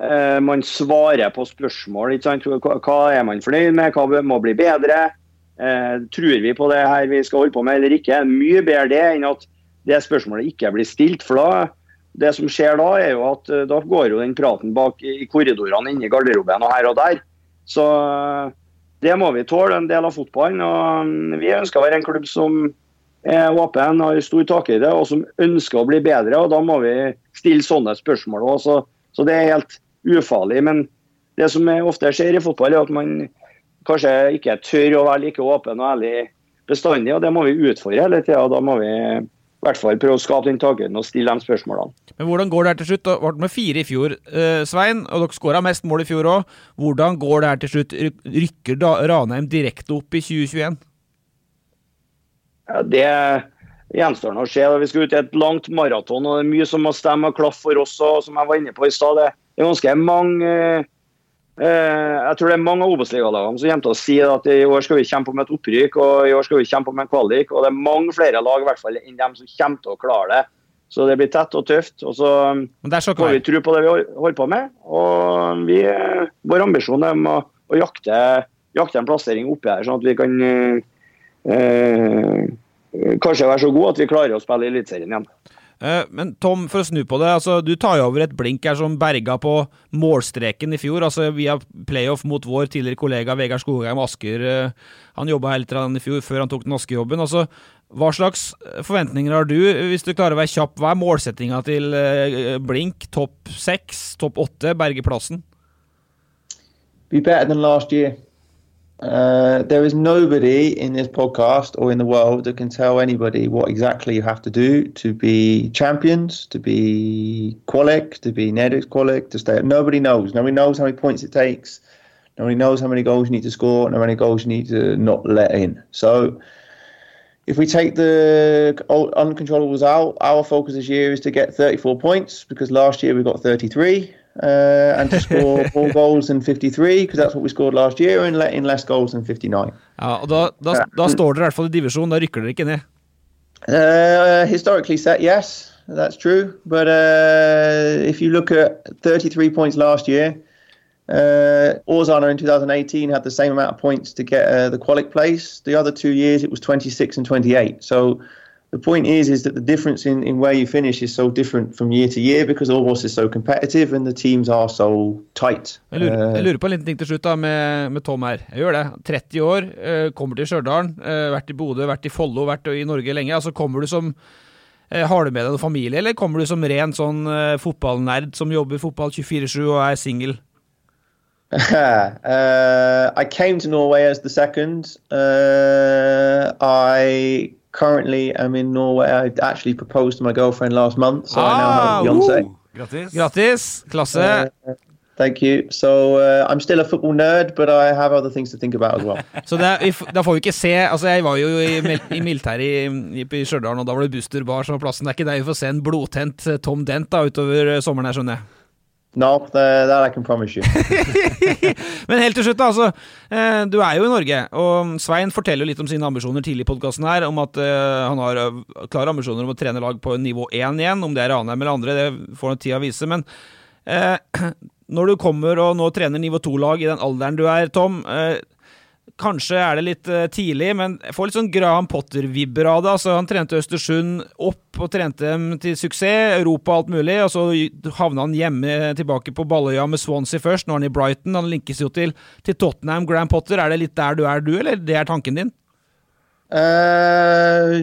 eh, man svarer på spørsmål. Hva, er man fornøyd med? Hva må bli bedre? Eh, tror vi på det her vi skal holde på med eller ikke? Mye bedre det enn at det spørsmålet ikke blir stilt. for da det som skjer da, er jo at eh, da går jo den praten bak i korridorene inne i garderoben og her og der. Så eh, det må vi tåle, en del av fotballen. og mm, Vi ønsker å være en klubb som er åpen, har stor takhøyde og som ønsker å bli bedre. og Da må vi stille sånne spørsmål òg. Så, så det er helt ufarlig. Men det som ofte skjer i fotball, er at man kanskje ikke tør å være like åpen og ærlig bestandig. og Det må vi utfordre hele tida. Da må vi i hvert fall prøve å skape den takhøyden og stille de spørsmålene. Men hvordan går det her til slutt? Det ble med fire i fjor, eh, Svein, og dere skåra mest mål i fjor òg. Hvordan går det her til slutt? Rykker da Ranheim direkte opp i 2021? Ja, det gjenstår nå å se. Vi skal ut i et langt maraton, og det er mye som må stemme og klaffe for oss. Og som jeg var inne på i stad, det er ganske mange eh, Jeg tror det er mange av Obos-ligalagene som kommer til å si at i år skal vi kjempe om et opprykk og i år skal vi kjempe om en kvalik. Og det er mange flere lag i hvert fall enn dem som kommer til å klare det. Så det blir tett og tøft. Og så får vi tro på det vi holder på med. Og vi, eh, vår ambisjon er å, å jakte, jakte en plassering oppi her, sånn at vi kan eh, eh, kanskje være så gode at vi klarer å spille i Eliteserien igjen. Eh, Men Tom, for å snu på det, altså, du tar jo over et blink her som berga på målstreken i fjor. altså Via playoff mot vår tidligere kollega Vegard Skogheim Asker. eh, Han jobba helt litt i fjor, før han tok den Asker-jobben. altså Hva slags forventninger har du, hvis du klarer å være kjapp? Hva er målsettinga til eh, Blink? Topp seks? Topp åtte? Berge plassen? Be better than last year. Uh, there is nobody in this podcast or in the world that can tell anybody what exactly you have to do to be champions, to be qualic, to be Nedix qualic, to stay. Nobody knows. Nobody knows how many points it takes. Nobody knows how many goals you need to score and how many goals you need to not let in. So, if we take the uncontrollables out, our focus this year is to get 34 points because last year we got 33. Uh, and to score more goals than 53 because that's what we scored last year and let in less goals than 59. Ja, og da, da, da står dere i hvert fall i divisjon, da rykker dere ikke ned. Uh, historically set, yes, that's true. But uh, if you look at 33 points last year, uh, Orzana in 2018 had the same amount of points to get uh, the qualic place. The other two years it was 26 and 28. So the point is, is that the difference in, in where you finish is so different from year to year because Orbos is so competitive and the teams are so tight. Jeg lurer, Uh, jeg lurer på en liten ting til slutt da med, med Tom her. Jeg gjør det. 30 år, eh, kommer til Stjørdal, eh, vært i Bodø, vært i Follo, vært i Norge lenge. Altså Kommer du som eh, Har du med deg noen familie, eller kommer du som ren sånn fotballnerd som jobber fotball 24-7 og er singel? uh, I came to Norway as the second. Uh, I currently am in Norway. I actually proposed to my girlfriend last month, so I now have a fiance. Grattis. Grattis! Klasse! Uh, thank you. So uh, I'm still a football nerd, but I have other things to think about as well. Så er- da får vi ikke se Altså Jeg var jo i, i militæret i, i, i Stjørdal, og da var det Buster Bar som var plassen. Det er ikke der vi får se en blodtent eh, Tom Dent da utover sommeren her, skjønner jeg. No, that, I can promise you. Men helt til slutt. Altså, eh, du er jo i Norge, og Svein forteller jo litt om sine ambisjoner tidlig i podkasten her. Om at eh, han har eh, klare ambisjoner om å trene lag på nivå 1 igjen. Om det er Ranheim eller andre, det får tida vise. Men eh, når du kommer og nå trener nivå 2-lag i den alderen du er, Tom. Eh, Kanskje er det litt eh, tidlig, men jeg får litt sånn Graham Potter-vibber av det. Altså, han trente Østersund opp og trente dem til suksess, Europa og alt mulig. Og så havna han hjemme tilbake på Balløya med Swansea først. Nå er han i Brighton. Han linkes jo til, til Tottenham. Graham Potter, er det litt der du er, du, eller det er tanken din? Uh,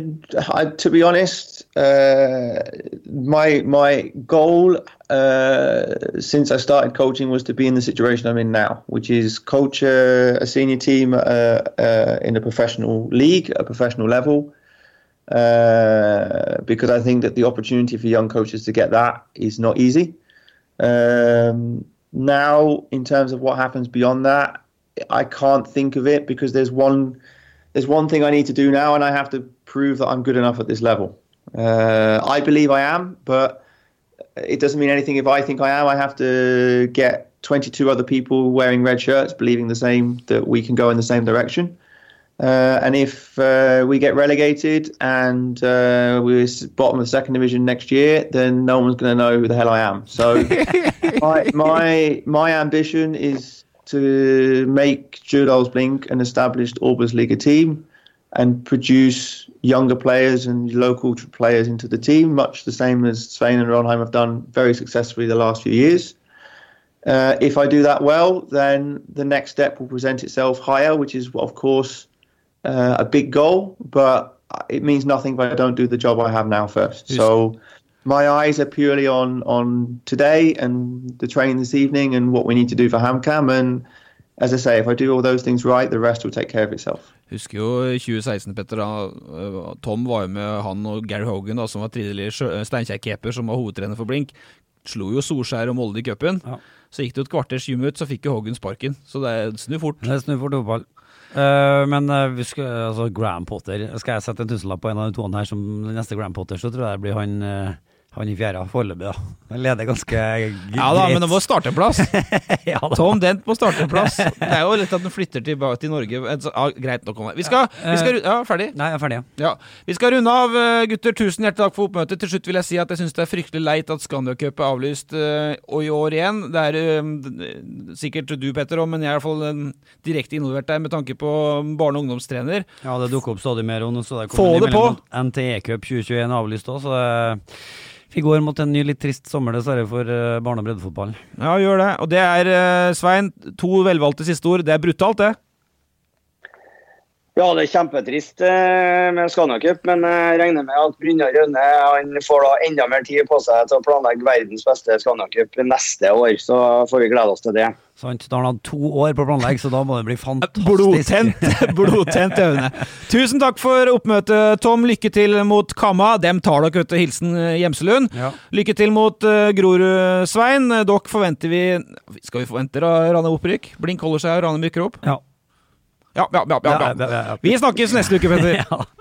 I, to be honest, uh, my my goal uh, since I started coaching was to be in the situation I'm in now, which is coach a, senior team uh, uh, in a professional league, a professional level. Uh, because I think that the opportunity for young coaches to get that is not easy. Um, now, in terms of what happens beyond that, I can't think of it because there's one there's one thing I need to do now, and I have to prove that I'm good enough at this level. Uh, I believe I am, but it doesn't mean anything if I think I am. I have to get 22 other people wearing red shirts believing the same that we can go in the same direction. Uh, and if uh, we get relegated and uh, we're bottom of the second division next year, then no one's going to know who the hell I am. So my, my my ambition is to make Judos Blink an established Obersliga team and produce younger players and local players into the team, much the same as Svein and Ronheim have done very successfully the last few years. Uh, if I do that well, then the next step will present itself higher, which is, of course, uh, a big goal, but it means nothing if I don't do the job I have now first. Yes. So my eyes are purely on on today and the training this evening and what we need to do for HamCam. And as I say, if I do all those things right, the rest will take care of itself. Husker jo 2016, Petter. da øh, Tom var jo med han og Gary Hogan, da, som var tidligere Steinkjer-keeper, som var hovedtrener for Blink. Slo jo Solskjær og Molde i cupen. Så gikk det jo et kvarters gym ut, så fikk jo Hogan sparken. Så det snur fort. Det snur fort fotball. Uh, men uh, vi skal, altså Graham Potter Skal jeg sette en tusenlapp på en av de toene her som neste Graham Potter, så tror jeg det blir han eh, han i fjerde foreløpig, da. Han leder ganske greit. Ja da, men det må starte en plass. ja. Tom Dent må starte plass. Det er jo lett at han flytter tilbake til Norge. Ja, greit nok om det. Vi skal, vi skal Ja, ferdig? Nei, jeg er ferdig. Ja. Vi skal runde av, eh, gutter. Tusen hjertelig takk for oppmøtet. Til slutt vil jeg si at jeg syns det er fryktelig leit at Scandia Cup er avlyst eh, og i år igjen. Det er eh, sikkert du, Petter, òg, men jeg er i hvert fall eh, direkte involvert der med tanke på barne- og ungdomstrener. Ja, det dukker opp stadig mer. Og nå så det Få det på! NTE Cup 2021 avlyst òg, så det vi går mot en ny litt trist sommer, dessverre, for eh, barne- og breddefotballen. Ja, gjør det. Og det er, eh, Svein, to velvalgte siste ord. Det er brutalt, det. Ja, det er kjempetrist eh, med Scania Cup, men jeg regner med at Brynjar Rønne han får da enda mer tid på seg til å planlegge verdens beste Scania Cup neste år. Så får vi glede oss til det. Sant? Da har han hatt to år på å planlegge, så da må det bli fantastisk. Blodtent, blodtent øyne. Tusen takk for oppmøtet, Tom. Lykke til mot Kamma. Dem tar dere, vet du. Hilsen eh, Gjemselund. Ja. Lykke til mot uh, Grorud, Svein. Eh, Dere forventer vi Skal vi forvente Rane opprykk? Blink holder seg, og Rane mykker opp? Ja. Ja, ja, ja, ja. Vi snakkes neste uke, Petter.